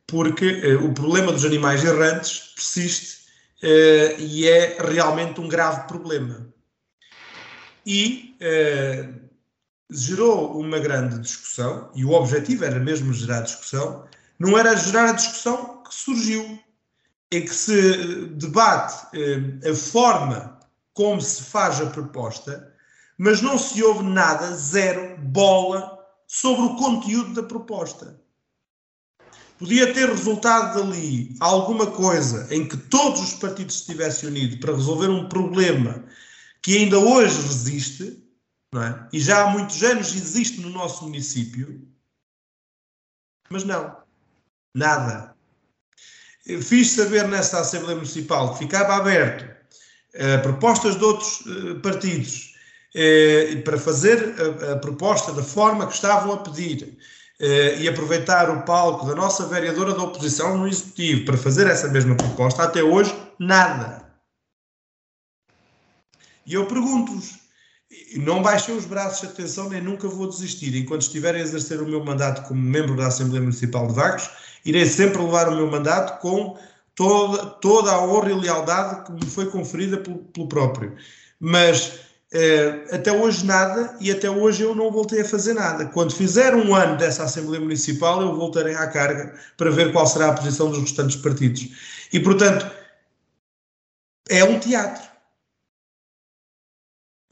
Porque uh, o problema dos animais errantes persiste uh, e é realmente um grave problema. E uh, gerou uma grande discussão, e o objetivo era mesmo gerar discussão, não era gerar a discussão que surgiu, em que se debate eh, a forma como se faz a proposta, mas não se ouve nada, zero, bola, sobre o conteúdo da proposta. podia ter resultado dali alguma coisa em que todos os partidos estivessem unidos para resolver um problema que ainda hoje resiste, é? e já há muitos anos existe no nosso município, mas não, nada. Fiz saber nesta Assembleia Municipal que ficava aberto uh, propostas de outros uh, partidos uh, para fazer a, a, proposta da forma que estavam a pedir e aproveitar o palco da nossa vereadora da oposição no Executivo para fazer essa mesma proposta, até hoje, nada. E eu pergunto-vos, não baixem os braços atenção, nem nunca vou desistir. Enquanto estiver a exercer o meu mandato como membro da Assembleia Municipal de Vagos, irei sempre levar o meu mandato com toda, toda a honra e lealdade que me foi conferida pelo, pelo próprio. Mas eh, até hoje nada e até hoje eu não voltei a fazer nada. Quando fizer um ano dessa Assembleia Municipal, eu voltarei à carga para ver qual será a posição dos restantes partidos. E, portanto, é um teatro.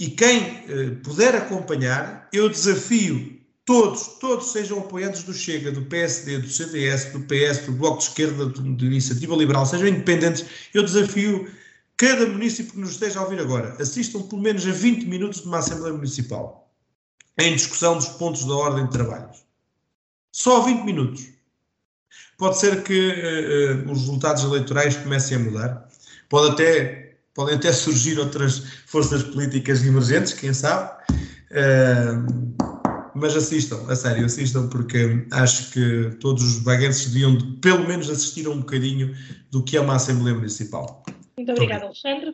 E quem eh, puder acompanhar, eu desafio todos, todos sejam apoiantes do Chega, do PSD, do CDS, do PS, do Bloco de Esquerda, do, Iniciativa Liberal, sejam independentes, eu desafio cada município que nos esteja a ouvir agora, assistam pelo menos a 20 minutos de uma Assembleia Municipal em discussão dos pontos da ordem de trabalhos. Só 20 minutos. Pode ser que uh, uh, os resultados eleitorais comecem a mudar, pode até, podem até surgir outras forças políticas emergentes, quem sabe. Uh, mas assistam, a sério, assistam, porque acho que todos os baguenses deviam, pelo menos, assistir um bocadinho do que é uma Assembleia Municipal. Muito obrigada, Alexandre.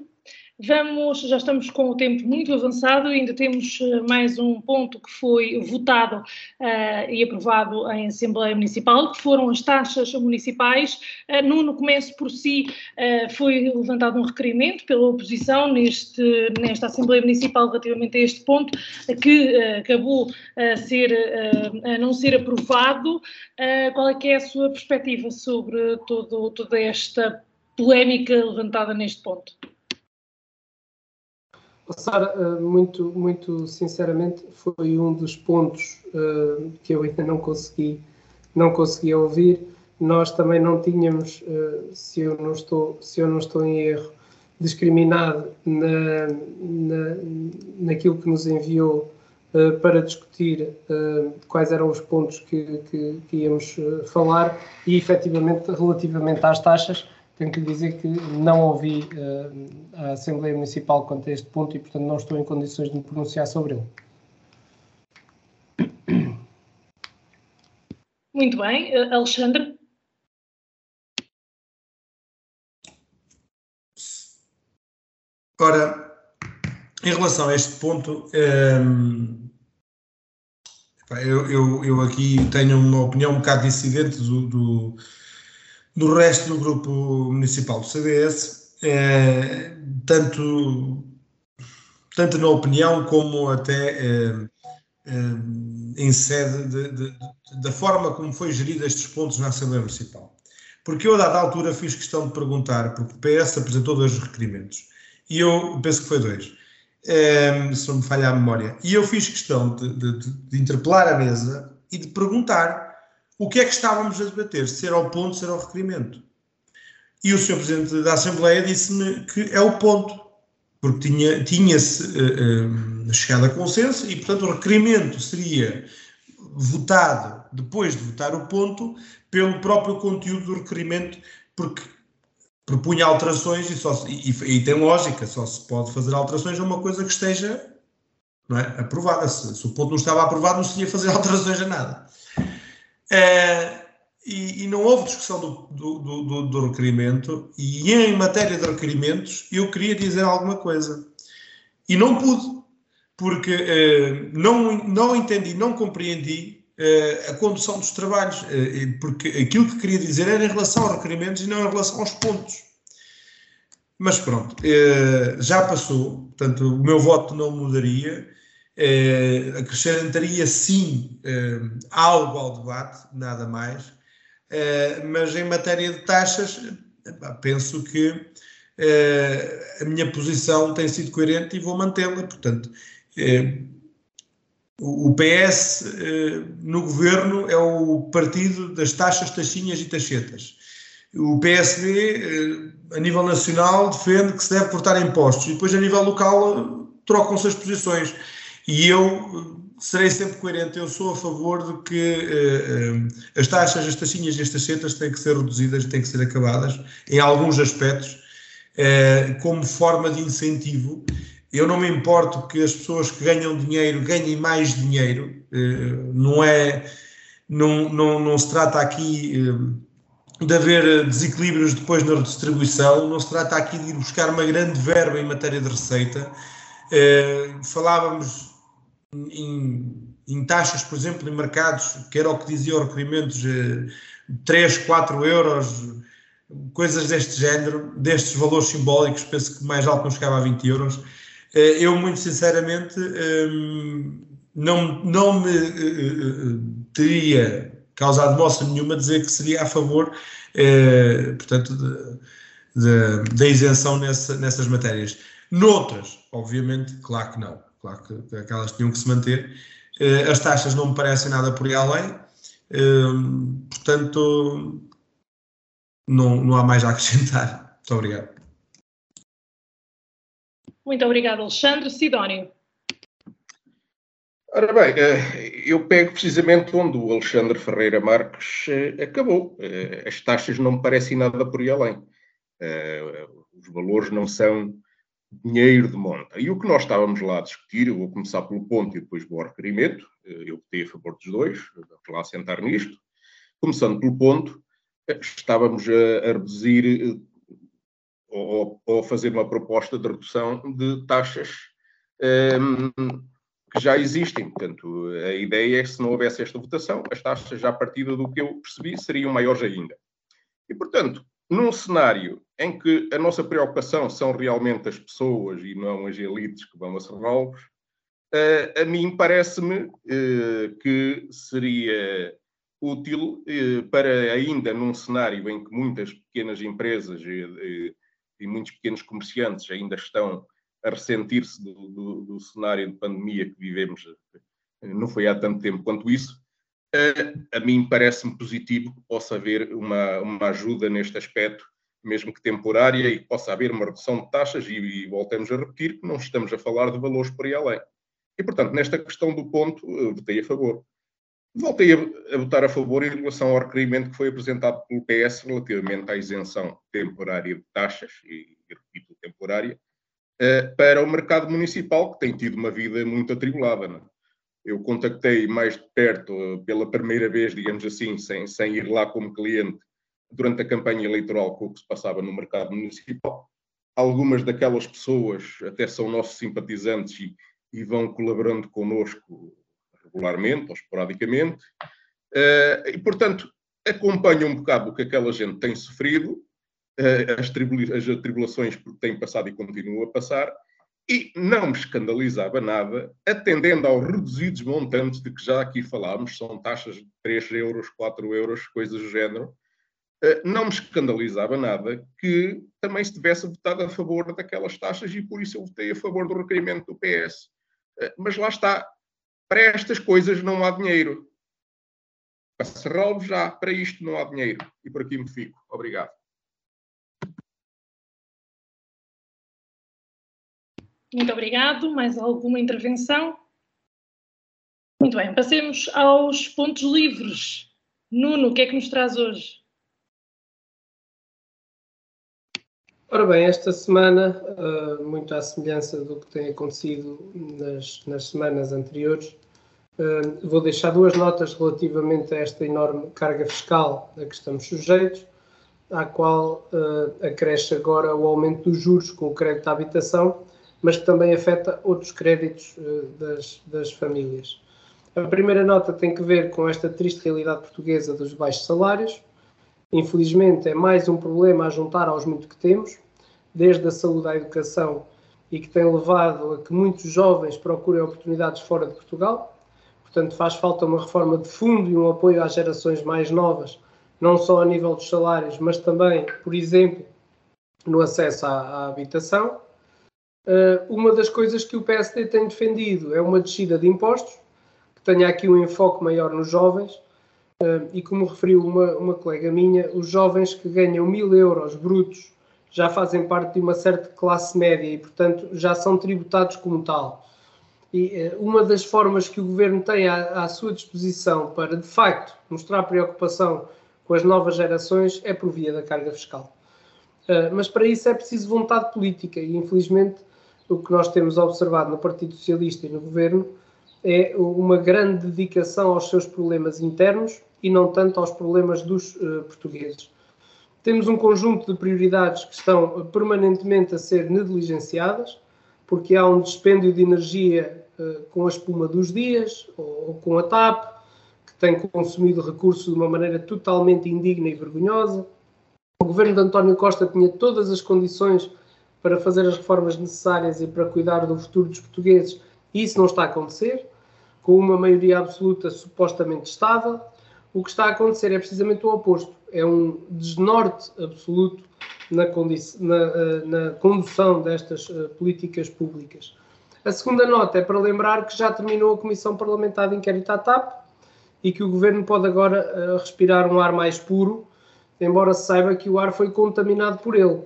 Vamos, já estamos com o tempo muito avançado, ainda temos eh, mais um ponto que foi votado uh, e aprovado em Assembleia Municipal, que foram as taxas municipais. Uh, Nuno, começo por si, uh, foi levantado um requerimento pela oposição neste, nesta Assembleia Municipal relativamente a este ponto, que acabou a, ser, a não ser aprovado. qual é que é a sua perspectiva sobre todo, toda esta polémica levantada neste ponto? Sara, eh, muito, muito sinceramente, foi um dos pontos uh, que eu ainda não consegui, não consegui ouvir. Nós também não tínhamos, uh, se, eu não estou, se eu não estou em erro, discriminado na, na, naquilo que nos enviou uh, para discutir quais eram os pontos que, que, que íamos falar e, efetivamente, relativamente às taxas, tenho que lhe dizer que não ouvi uh, a Assembleia Municipal quanto a este ponto e, portanto, não estou em condições de me pronunciar sobre ele. Muito bem. Uh, Alexandre? Ora, em relação a este ponto, um, ehm, eu, eu, eu, aqui tenho uma opinião um bocado dissidente do, do do resto do grupo municipal do CDS, é, tanto, tanto na opinião como até é, é, em sede de, de, de, da forma como foi gerido estes pontos na Assembleia Municipal. Porque eu, a dada altura, fiz questão de perguntar, porque o PS apresentou dois requerimentos, e eu penso que foi dois, se não me falha a memória, e eu fiz questão de interpelar a mesa e de perguntar o que é que estávamos a debater, se era o ponto, se era o requerimento. E o Sr. Presidente da Assembleia disse-me que é o ponto, porque tinha-se tinha uh, uh, chegado a consenso e, portanto, o requerimento seria votado, depois de votar o ponto, pelo próprio conteúdo do requerimento, porque propunha alterações e, só, e, e, tem lógica, só se pode fazer alterações a uma coisa que esteja é, aprovada. Se, se o ponto não estava aprovado, não se ia fazer [LAUGHS] alterações a nada. É, e, e, não houve discussão do, do, do, do, requerimento, e em matéria de requerimentos eu queria dizer alguma coisa. E não pude, porque é, não, não entendi, não compreendi é, a condução dos trabalhos, porque aquilo que queria dizer era em relação aos requerimentos e não em relação aos pontos. Mas pronto, já passou, portanto o meu voto não mudaria eh, acrescentaria sim eh, algo ao debate, nada mais, eh, mas em matéria de taxas, penso que a minha posição tem sido coerente e vou mantê-la. Portanto, O PS eh, no governo é o partido das taxas, taxinhas e taxetas. O PSD, eh, a nível nacional, defende que se deve cortar impostos e depois, a nível local, trocam-se as posições. E eu serei sempre coerente. Eu sou a favor de que as taxas, as taxinhas e as taxetas têm que ser reduzidas, têm que ser acabadas em alguns aspectos, como forma de incentivo eu não me importo que as pessoas que ganham dinheiro ganhem mais dinheiro, eh, não é, não, não, não se trata aqui de haver desequilíbrios depois na redistribuição, não se trata aqui de ir buscar uma grande verba em matéria de receita. Falávamos em, em taxas, por exemplo, em mercados, que era o que dizia o requerimento, 3, 4 euros, coisas deste género, destes valores simbólicos, penso que mais alto não chegava a 20 euros eh, eu, muito sinceramente, ehm, não, não me eh, eh, teria causado moça nenhuma dizer que seria a favor, portanto, da isenção nessa, nessas matérias. Noutras, obviamente, claro que não. Claro que, aquelas tinham que se manter. As taxas não me parecem nada por aí além. Ehm, portanto, não, não há mais a acrescentar. Muito obrigado. Muito obrigado, Alexandre. Sidónio. Ora bem, eh, eu pego precisamente onde o Alexandre Ferreira Marques eh, acabou. Eh, as taxas não me parecem nada por aí além. Os valores não são dinheiro de monta. E o que nós estávamos lá a discutir, eu vou começar pelo ponto e depois vou ao requerimento, eu votei a favor dos dois, vamos lá sentar nisto. Começando pelo ponto, estávamos a, reduzir ou, ou fazer uma proposta de redução de taxas um, ehm, que já existem. Portanto, a ideia é que se não houvesse esta votação, as taxas, já a partir do que eu percebi, seriam maiores ainda. E, portanto, num cenário em que a nossa preocupação são realmente as pessoas e não as elites que vão a serralvos, uh, a mim parece-me uh, que seria útil uh, para ainda num cenário em que muitas pequenas empresas e muitos pequenos comerciantes ainda estão a ressentir-se do, do, do, cenário de pandemia que vivemos, não foi há tanto tempo quanto isso, a, mim parece-me positivo que possa haver uma, uma ajuda neste aspecto, mesmo que temporária, e que possa haver uma redução de taxas, e, e voltemos a repetir que não estamos a falar de valores por aí além. E, portanto, nesta questão do ponto, votei a favor. Voltei a, a votar a favor em relação ao requerimento que foi apresentado pelo PS relativamente à isenção temporária de taxas, e, e repito, temporária, uh, para o mercado municipal, que tem tido uma vida muito atribulada. Não? É? Eu contactei mais de perto, uh, pela primeira vez, digamos assim, sem, sem ir lá como cliente, durante a campanha eleitoral com o que se passava no mercado municipal. Algumas daquelas pessoas até são nossos simpatizantes e, e vão colaborando connosco regularmente ou esporadicamente, uh, e, portanto, acompanha um bocado o que aquela gente tem sofrido, uh, as, as tribulações que tem passado e continua a passar, e não me escandalizava nada, atendendo aos reduzidos montantes de que já aqui falámos, são taxas de 3 euros, 4 euros, coisas do género, uh, não me escandalizava nada que também se tivesse votado a favor daquelas taxas e por isso eu votei a favor do requerimento do PS. Mas lá está, para estas coisas não há dinheiro. Para já, para isto não há dinheiro. E por aqui me fico. Obrigado. Muito obrigado. Mais alguma intervenção? Muito bem, passemos aos pontos livres. Nuno, o que é que nos traz hoje? Ora bem, esta semana, uh, muito à semelhança do que tem acontecido nas, nas semanas anteriores, uh, vou deixar duas notas relativamente a esta enorme carga fiscal a que estamos sujeitos, à qual uh, acresce agora o aumento dos juros com o crédito à habitação, mas que também afeta outros créditos das, das famílias. A primeira nota tem que ver com esta triste realidade portuguesa dos baixos salários, Infelizmente, é mais um problema a juntar aos muito que temos, desde a saúde à educação, e que tem levado a que muitos jovens procurem oportunidades fora de Portugal. Portanto, faz falta uma reforma de fundo e um apoio às gerações mais novas, não só a nível dos salários, mas também, por exemplo, no acesso à, à habitação. Uh, uma das coisas que o PSD tem defendido é uma descida de impostos, tenha aqui um enfoque maior nos jovens e como referiu uma, uma colega minha, os jovens que ganham mil euros brutos já fazem parte de uma certa classe média e, portanto, já são tributados como tal. E uma das formas que o governo tem à, à sua disposição para, de facto, mostrar preocupação com as novas gerações é por via da carga fiscal. Mas para isso é preciso vontade política e, infelizmente, o que nós temos observado no Partido Socialista e no governo é uma grande dedicação aos seus problemas internos e não tanto aos problemas dos uh, portugueses. Temos um conjunto de prioridades que estão permanentemente a ser negligenciadas, porque há um dispêndio de energia uh, com a espuma dos dias ou, ou, com a TAP, que tem consumido recursos de uma maneira totalmente indigna e vergonhosa. O governo de António Costa tinha todas as condições para fazer as reformas necessárias e para cuidar do futuro dos portugueses, isso não está a acontecer, com uma maioria absoluta supostamente estável. O que está a acontecer é precisamente o oposto: é um desnorte absoluto na, na, eh, na condução destas uh, políticas públicas. A segunda nota é para lembrar que já terminou a Comissão Parlamentar de Inquérito à TAP e que o Governo pode agora uh, respirar um ar mais puro, embora se saiba que o ar foi contaminado por ele,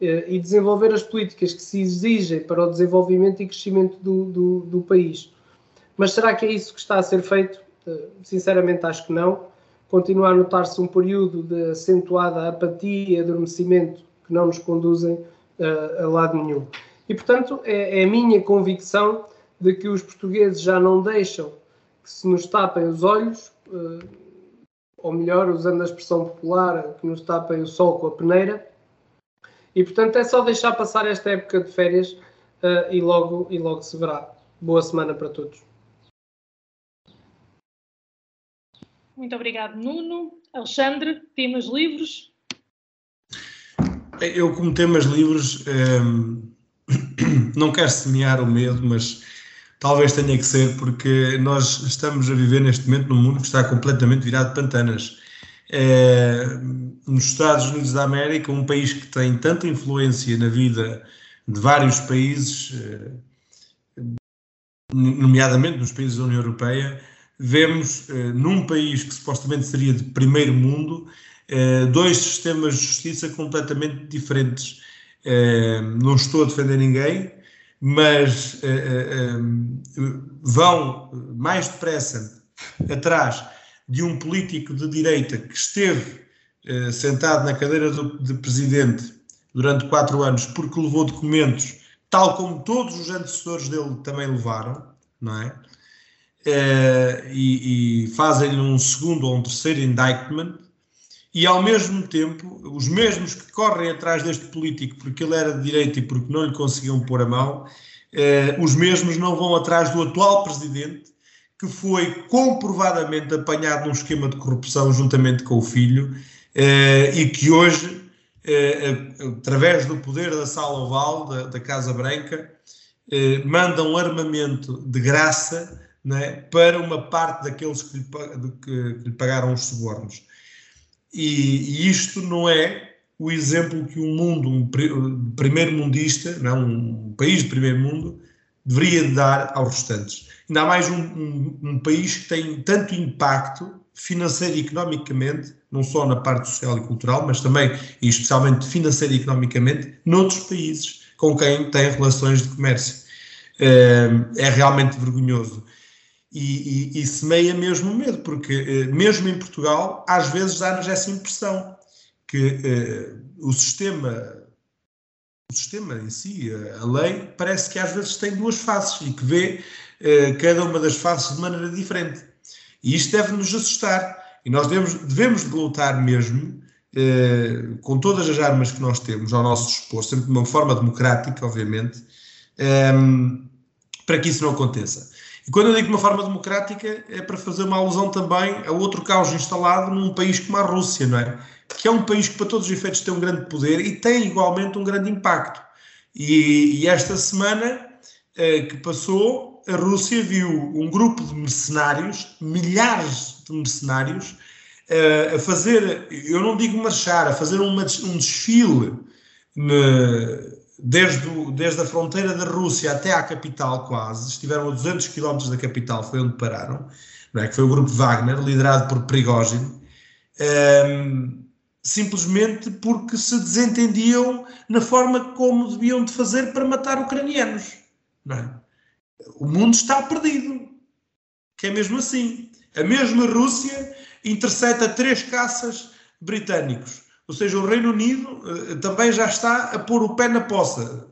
e desenvolver as políticas que se exigem para o desenvolvimento e crescimento do, do, do país. Mas será que é isso que está a ser feito? Eh, sinceramente, acho que não. Continua a notar-se um período de acentuada apatia e adormecimento que não nos conduzem uh, a lado nenhum. E, portanto, é, é, a minha convicção de que os portugueses já não deixam que se nos tapem os olhos, ou melhor, usando a expressão popular, que nos tapem o sol com a peneira. E, portanto, é só deixar passar esta época de férias uh, e, logo, e logo se verá. Boa semana para todos. Muito obrigado, Nuno. Alexandre, temas livres? Eu, como temas livres, um, ehm, [COUGHS] não quero semear o medo, mas talvez tenha que ser, porque nós estamos a viver neste momento num mundo que está completamente virado de pantanas. É, nos Estados Unidos da América, um país que tem tanta influência na vida de vários países, eh, nomeadamente nos países da União Europeia, vemos eh, num país que supostamente seria de primeiro mundo dois sistemas de justiça completamente diferentes. Não estou a defender ninguém, mas vão mais depressa atrás de um político de direita que esteve sentado na cadeira do, de presidente durante quatro anos porque levou documentos, tal como todos os antecessores dele também levaram, não é? uh, e, e fazem-lhe um segundo ou um terceiro indictment, e ao mesmo tempo, os mesmos que correm atrás deste político porque ele era de direita e porque não lhe conseguiam pôr a mão, uh, os mesmos não vão atrás do atual presidente, que foi comprovadamente apanhado num esquema de corrupção juntamente com o filho, uh, e que hoje, através do poder da Sala Oval, da, da Casa Branca, manda um armamento de graça é? para uma parte daqueles que lhe, que, que lhe pagaram os subornos. E, e, isto não é o exemplo que um mundo, um primeiro mundista, não, um país de primeiro mundo, deveria dar aos restantes. Ainda mais um, um, um país que tem tanto impacto financeiro e economicamente, não só na parte social e cultural, mas também e especialmente financeiro e economicamente, noutros países com quem tem relações de comércio. É, é realmente vergonhoso e, e, e semeia mesmo medo, porque eh, mesmo em Portugal, às vezes dá-nos essa impressão que eh, o sistema o sistema em si, a lei, parece que às vezes tem duas faces e que vê eh, cada uma das faces de maneira diferente. E isto deve nos assustar. E nós devemos, devemos de lutar mesmo, eh, com todas as armas que nós temos ao nosso dispor, sempre de uma forma democrática, obviamente, eh, para que isso não aconteça. E quando eu digo de uma forma democrática, é para fazer uma alusão também a outro caos instalado num país como a Rússia, não é? Que é um país que, para todos os efeitos, tem um grande poder e tem igualmente um grande impacto. E, e esta semana eh, que passou, a Rússia viu um grupo de mercenários, milhares de mercenários, eh, a fazer, eu não digo marchar, a fazer uma, um desfile desde, o, desde a fronteira da Rússia até à capital quase, estiveram a 200 km da capital, foi onde pararam, não é? que foi o grupo Wagner, liderado por Prigozhin, um, simplesmente porque se desentendiam na forma como deviam de fazer para matar ucranianos. Não é? O mundo está perdido, que é mesmo assim. A mesma Rússia intercepta três caças britânicos. Ou seja, o Reino Unido uh, também já está a pôr o pé na poça.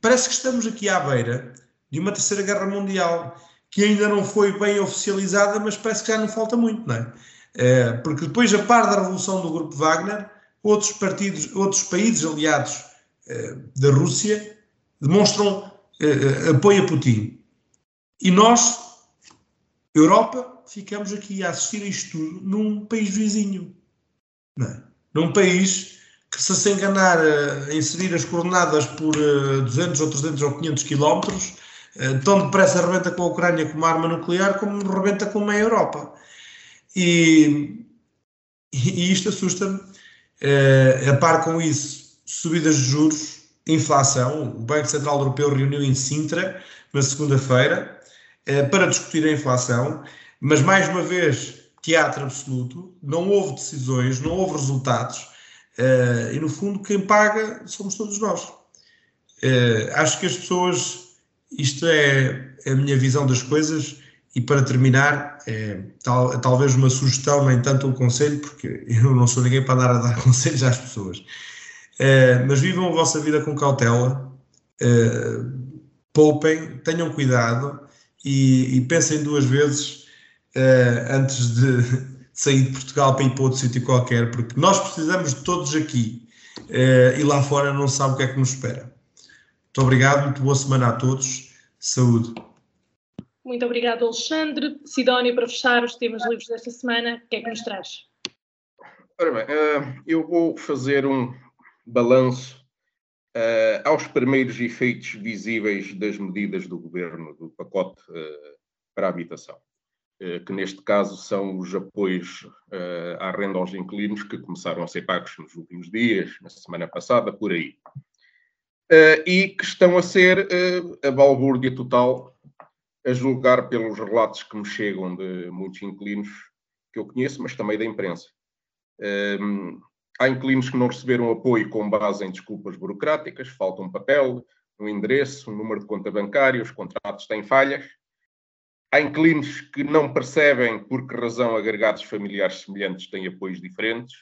Parece que estamos aqui à beira de uma terceira guerra mundial que ainda não foi bem oficializada, mas parece que já não falta muito, não é? é porque depois, a par da revolução do grupo Wagner, outros partidos, outros países aliados é, da Rússia demonstram é, apoio a Putin. E nós, Europa, ficamos aqui a assistir a isto tudo num país vizinho. Não é? Num país que, se se enganar a inserir as coordenadas por 200 ou 300 ou 500 quilómetros, tão depressa rebenta com a Ucrânia com uma arma nuclear como rebenta com a Europa. E, e isto assusta-me. a par com isso, subidas de juros, inflação. O Banco Central Europeu reuniu em Sintra na segunda-feira para discutir a inflação mas, mais uma vez, teatro absoluto, não houve decisões, não houve resultados, uh, e no fundo quem paga somos todos nós. Uh, acho que as pessoas, isto é, é a minha visão das coisas, e para terminar, é, tal, talvez uma sugestão, nem tanto um conselho, porque [LAUGHS] eu não sou ninguém para dar a dar [LAUGHS] conselhos às pessoas. Uh, mas vivam a vossa vida com cautela, poupem, tenham cuidado e, e pensem duas vezes uh, antes [LAUGHS] de sair de Portugal para ir para outro sítio qualquer, porque nós precisamos de todos aqui uh, e lá fora não sabe o que é que nos espera. Muito obrigado, muito boa semana a todos. Saúde. Muito obrigado, Alexandre. Sidónio, para fechar os temas livres desta semana, o que é que nos traz? Ora bem, uh, eu vou fazer um balanço uh, aos primeiros efeitos visíveis das medidas do governo do pacote uh, para a habitação. Eh, que neste caso são os apoios uh, à renda aos inquilinos que começaram a ser pagos nos últimos dias, na semana passada, por aí. Uh, e que estão a ser uh, a balbúrdia total, a julgar pelos relatos que me chegam de muitos inquilinos que eu conheço, mas também da imprensa. Há inquilinos que não receberam apoio com base em desculpas burocráticas, falta um papel, um endereço, um número de conta bancária, os contratos têm falhas Há inquilinos que não percebem por que razão agregados familiares semelhantes têm apoios diferentes.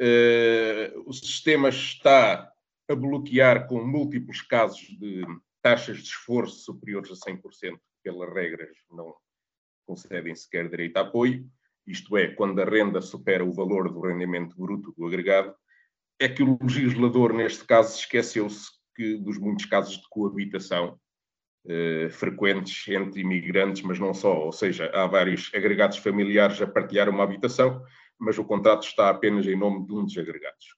Uh, o sistema está a bloquear com múltiplos casos de taxas de esforço superiores a 100%, que pelas regras não concedem sequer direito a apoio. Isto é, quando a renda supera o valor do rendimento bruto do agregado, é que o legislador, neste caso, esqueceu-se que dos muitos casos de coabitação eh, frequentes entre imigrantes, mas não só, ou seja, há vários agregados familiares a partilhar uma habitação, mas o contrato está apenas em nome de um dos agregados.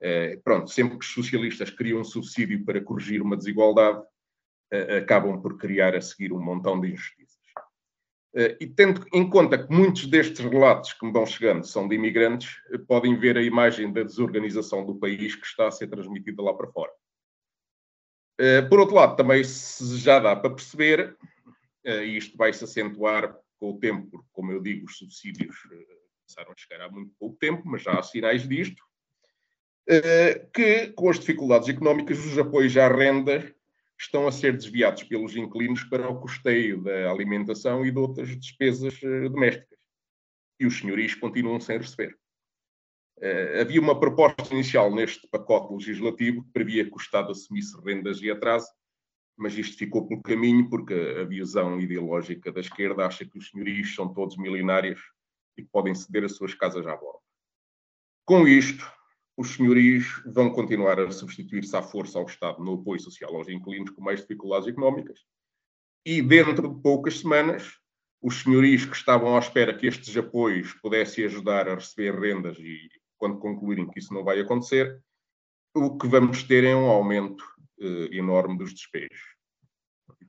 Eh, pronto, sempre que os socialistas criam um subsídio para corrigir uma desigualdade, eh, acabam por criar a seguir um montão de injustiças. E tendo em conta que muitos destes relatos que me vão chegando são de imigrantes, podem ver a imagem da desorganização do país que está a ser transmitida lá para fora. Eh, por outro lado, também já dá para perceber, e isto vai se acentuar com o tempo, porque, como eu digo, os subsídios começaram a chegar há muito pouco tempo, mas já há sinais disto, que com as dificuldades económicas, os apoios à renda estão a ser desviados pelos inquilinos para o custeio da alimentação e de outras despesas domésticas. E os senhorios continuam sem receber. Uh, havia uma proposta inicial neste pacote legislativo que previa que o Estado assumisse rendas e atraso, mas isto ficou pelo caminho porque a visão ideológica da esquerda acha que os senhorios são todos milionários e podem ceder as suas casas à borda. Com isto, os senhorios vão continuar a substituir-se à força ao Estado no apoio social aos inquilinos com mais dificuldades económicas e dentro de poucas semanas os senhorios que estavam à espera que estes apoios pudessem ajudar a receber rendas e quando concluírem que isso não vai acontecer, o que vamos ter é um aumento uh, enorme dos despejos.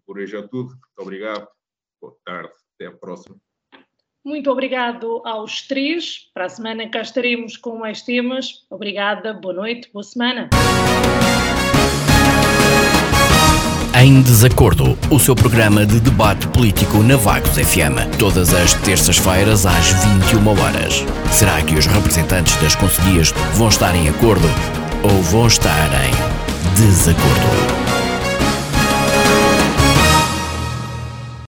Por hoje é tudo. Muito obrigado. Boa tarde. Até a próxima. Muito obrigado aos três. Para a semana cá estaremos com mais temas. Obrigada, boa noite, boa semana. Em Desacordo, o seu programa de debate político na Vagos FM, todas as terças-feiras às 21 horas. Será que os representantes das conselhias vão estar em acordo ou vão estar em desacordo?